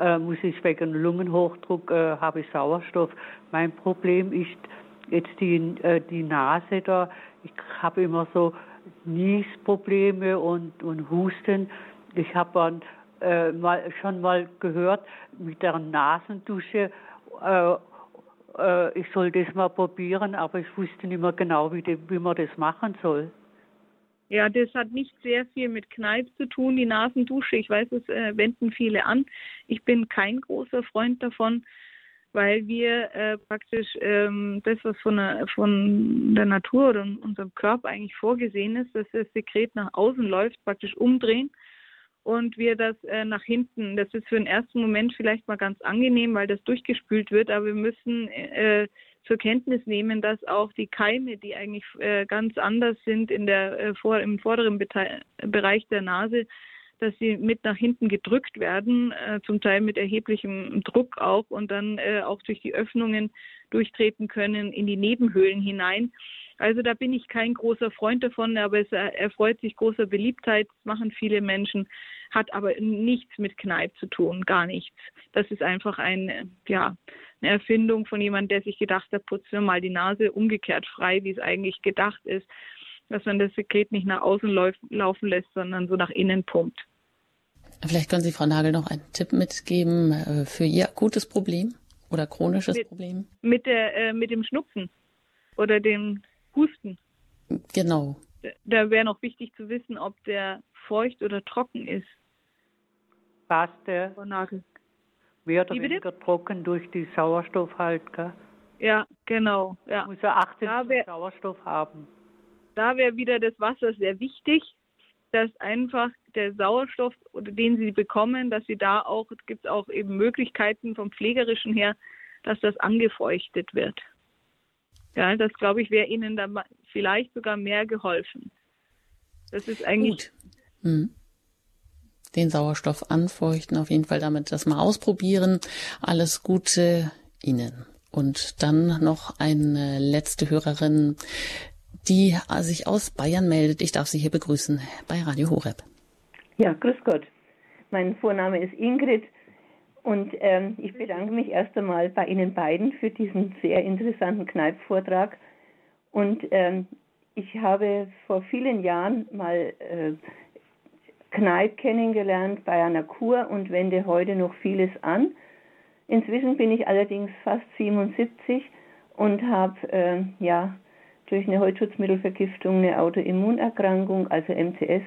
[SPEAKER 7] äh, muss ich wegen Lungenhochdruck äh, habe ich Sauerstoff. Mein Problem ist jetzt die äh, die Nase da. Ich habe immer so Niesprobleme und und Husten. Ich habe äh, mal schon mal gehört mit der Nasendusche äh, ich soll das mal probieren, aber ich wusste nicht mehr genau, wie, die, wie man das machen soll.
[SPEAKER 2] Ja, das hat nicht sehr viel mit Kneipp zu tun, die Nasendusche. Ich weiß, es äh, wenden viele an. Ich bin kein großer Freund davon, weil wir äh, praktisch ähm, das, was von der, von der Natur oder unserem Körper eigentlich vorgesehen ist, dass das Sekret nach außen läuft, praktisch umdrehen und wir das äh, nach hinten, das ist für den ersten Moment vielleicht mal ganz angenehm, weil das durchgespült wird, aber wir müssen äh, zur Kenntnis nehmen, dass auch die Keime, die eigentlich äh, ganz anders sind in der, äh, vor, im vorderen Bete Bereich der Nase, dass sie mit nach hinten gedrückt werden, äh, zum Teil mit erheblichem Druck auch und dann äh, auch durch die Öffnungen durchtreten können in die Nebenhöhlen hinein. Also da bin ich kein großer Freund davon, aber es erfreut sich großer Beliebtheit, das machen viele Menschen, hat aber nichts mit Kneipp zu tun, gar nichts. Das ist einfach ein, ja, eine Erfindung von jemandem, der sich gedacht hat, putzen wir mal die Nase umgekehrt frei, wie es eigentlich gedacht ist, dass man das Sekret nicht nach außen laufen lässt, sondern so nach innen pumpt.
[SPEAKER 1] Vielleicht können Sie, Frau Nagel, noch einen Tipp mitgeben äh, für Ihr akutes Problem oder chronisches
[SPEAKER 2] mit,
[SPEAKER 1] Problem?
[SPEAKER 2] Mit, der, äh, mit dem Schnupfen oder dem Husten.
[SPEAKER 1] Genau.
[SPEAKER 2] Da wäre noch wichtig zu wissen, ob der feucht oder trocken ist.
[SPEAKER 7] Passt der? Mehr oder weniger trocken durch die Sauerstoff halt, gell?
[SPEAKER 2] Ja, genau. Ja.
[SPEAKER 7] Muss er 18 wär, Sauerstoff haben.
[SPEAKER 2] Da wäre wieder das Wasser sehr wichtig, dass einfach der Sauerstoff, den Sie bekommen, dass Sie da auch, es gibt auch eben Möglichkeiten vom Pflegerischen her, dass das angefeuchtet wird. Ja, das glaube ich, wäre Ihnen dann vielleicht sogar mehr geholfen. Das ist eigentlich.
[SPEAKER 1] Gut. Mhm. Den Sauerstoff anfeuchten, auf jeden Fall damit das mal ausprobieren. Alles Gute Ihnen. Und dann noch eine letzte Hörerin, die sich aus Bayern meldet. Ich darf Sie hier begrüßen bei Radio Horeb.
[SPEAKER 8] Ja, grüß Gott. Mein Vorname ist Ingrid und ähm, ich bedanke mich erst einmal bei Ihnen beiden für diesen sehr interessanten Kneipp-Vortrag. Und ähm, ich habe vor vielen Jahren mal äh, Kneipp kennengelernt bei einer Kur und wende heute noch vieles an. Inzwischen bin ich allerdings fast 77 und habe äh, ja durch eine Holzschutzmittelvergiftung eine Autoimmunerkrankung, also MCS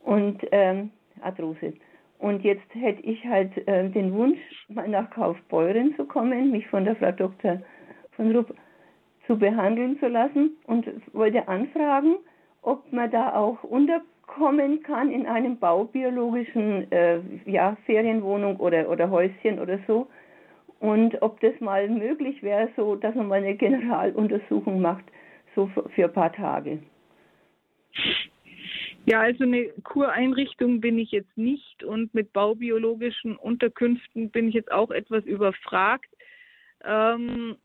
[SPEAKER 8] und ähm, Arthrose. Und jetzt hätte ich halt äh, den Wunsch, mal nach Kaufbeuren zu kommen, mich von der Frau Dr. von Rupp zu behandeln zu lassen und wollte anfragen, ob man da auch unterkommen kann in einem baubiologischen äh, ja, Ferienwohnung oder, oder Häuschen oder so. Und ob das mal möglich wäre, so dass man mal eine Generaluntersuchung macht, so für, für ein paar Tage.
[SPEAKER 2] Ja, also eine Kureinrichtung bin ich jetzt nicht und mit baubiologischen Unterkünften bin ich jetzt auch etwas überfragt. Ähm,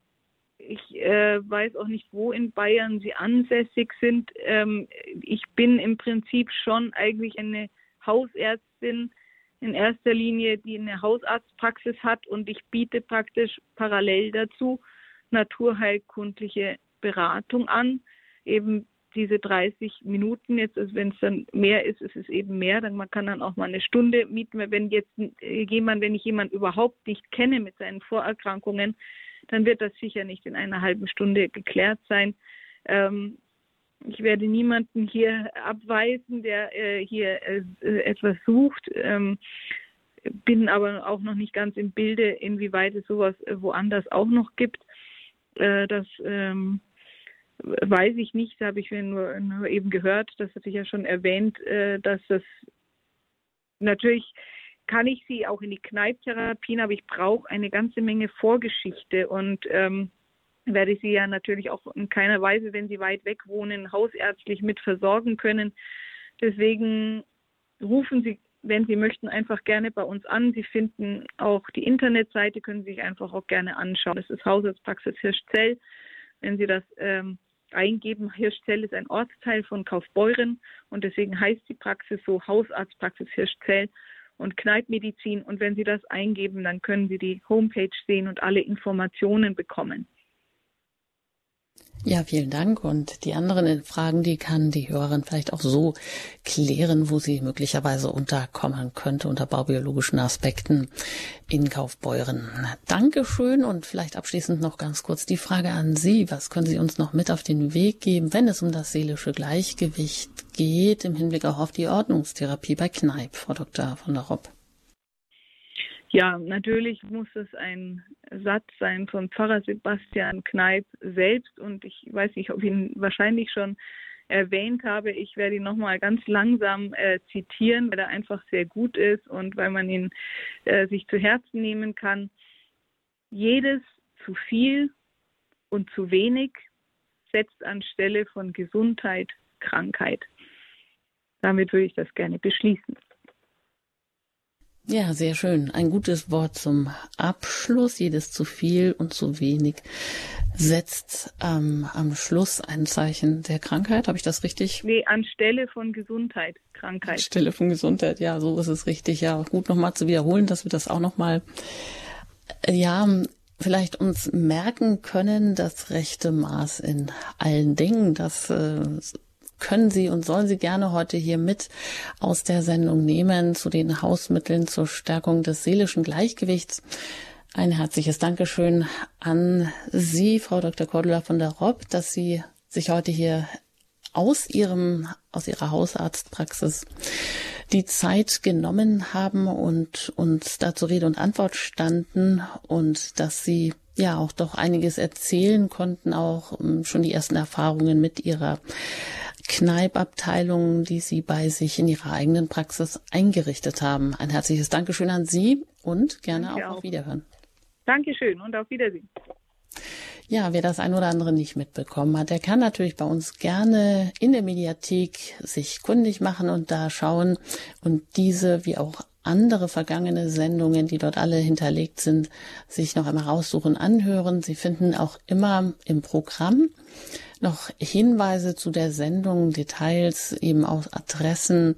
[SPEAKER 2] ich äh, weiß auch nicht, wo in Bayern sie ansässig sind. Ähm, ich bin im Prinzip schon eigentlich eine Hausärztin in erster Linie, die eine Hausarztpraxis hat und ich biete praktisch parallel dazu naturheilkundliche Beratung an, eben diese 30 Minuten. Jetzt, also wenn es dann mehr ist, ist es eben mehr. Dann man kann dann auch mal eine Stunde mieten. Wenn jetzt jemand, wenn ich jemand überhaupt nicht kenne mit seinen Vorerkrankungen, dann wird das sicher nicht in einer halben Stunde geklärt sein. Ähm, ich werde niemanden hier abweisen, der äh, hier äh, etwas sucht. Ähm, bin aber auch noch nicht ganz im Bilde, inwieweit es sowas äh, woanders auch noch gibt. Äh, das ähm, weiß ich nicht, habe ich nur, nur, eben gehört. Das hatte ich ja schon erwähnt, äh, dass das natürlich kann ich sie auch in die Kneipptherapien, aber ich brauche eine ganze Menge Vorgeschichte und ähm, werde sie ja natürlich auch in keiner Weise, wenn sie weit weg wohnen, hausärztlich mit versorgen können. Deswegen rufen Sie, wenn Sie möchten, einfach gerne bei uns an. Sie finden auch die Internetseite, können Sie sich einfach auch gerne anschauen. Das ist Hausarztpraxis Hirschzell. Wenn Sie das ähm, eingeben, Hirschzell ist ein Ortsteil von Kaufbeuren und deswegen heißt die Praxis so Hausarztpraxis Hirschzell und Kneippmedizin. Und wenn Sie das eingeben, dann können Sie die Homepage sehen und alle Informationen bekommen.
[SPEAKER 1] Ja, vielen Dank. Und die anderen Fragen, die kann die Hörerin vielleicht auch so klären, wo sie möglicherweise unterkommen könnte unter baubiologischen Aspekten in Kaufbeuren. Dankeschön und vielleicht abschließend noch ganz kurz die Frage an Sie. Was können Sie uns noch mit auf den Weg geben, wenn es um das seelische Gleichgewicht geht, im Hinblick auch auf die Ordnungstherapie bei Kneipp, Frau Dr. von der Ropp?
[SPEAKER 2] Ja, natürlich muss es ein Satz sein von Pfarrer Sebastian Kneip selbst und ich weiß nicht, ob ich ihn wahrscheinlich schon erwähnt habe. Ich werde ihn nochmal ganz langsam äh, zitieren, weil er einfach sehr gut ist und weil man ihn äh, sich zu Herzen nehmen kann. Jedes zu viel und zu wenig setzt anstelle von Gesundheit Krankheit. Damit würde ich das gerne beschließen.
[SPEAKER 1] Ja, sehr schön. Ein gutes Wort zum Abschluss. Jedes zu viel und zu wenig setzt ähm, am Schluss ein Zeichen der Krankheit. Habe ich das richtig?
[SPEAKER 2] Nee, anstelle von Gesundheit, Krankheit.
[SPEAKER 1] Anstelle von Gesundheit, ja, so ist es richtig. Ja, gut nochmal zu wiederholen, dass wir das auch nochmal, äh, ja, vielleicht uns merken können, das rechte Maß in allen Dingen, das äh, können Sie und sollen Sie gerne heute hier mit aus der Sendung nehmen zu den Hausmitteln zur Stärkung des seelischen Gleichgewichts. Ein herzliches Dankeschön an Sie, Frau Dr. Cordula von der Robb, dass Sie sich heute hier aus Ihrem, aus Ihrer Hausarztpraxis die Zeit genommen haben und uns dazu Rede und Antwort standen und dass Sie ja auch doch einiges erzählen konnten, auch ähm, schon die ersten Erfahrungen mit Ihrer Kneipabteilungen, die Sie bei sich in Ihrer eigenen Praxis eingerichtet haben. Ein herzliches Dankeschön an Sie und gerne auch, auch auf Wiederhören.
[SPEAKER 2] Dankeschön und auf Wiedersehen.
[SPEAKER 1] Ja, wer das ein oder andere nicht mitbekommen hat, der kann natürlich bei uns gerne in der Mediathek sich kundig machen und da schauen und diese wie auch andere vergangene Sendungen, die dort alle hinterlegt sind, sich noch einmal raussuchen, anhören. Sie finden auch immer im Programm noch Hinweise zu der Sendung, Details, eben auch Adressen,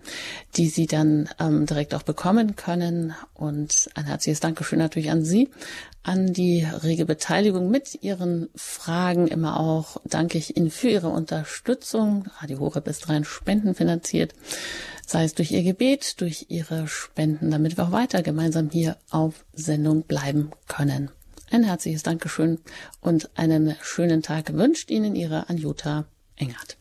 [SPEAKER 1] die Sie dann ähm, direkt auch bekommen können. Und ein herzliches Dankeschön natürlich an Sie, an die rege Beteiligung mit Ihren Fragen. Immer auch danke ich Ihnen für Ihre Unterstützung. Radio Horeb ist rein spendenfinanziert sei es durch Ihr Gebet, durch Ihre Spenden, damit wir auch weiter gemeinsam hier auf Sendung bleiben können. Ein herzliches Dankeschön und einen schönen Tag wünscht Ihnen Ihre Anjuta Engert.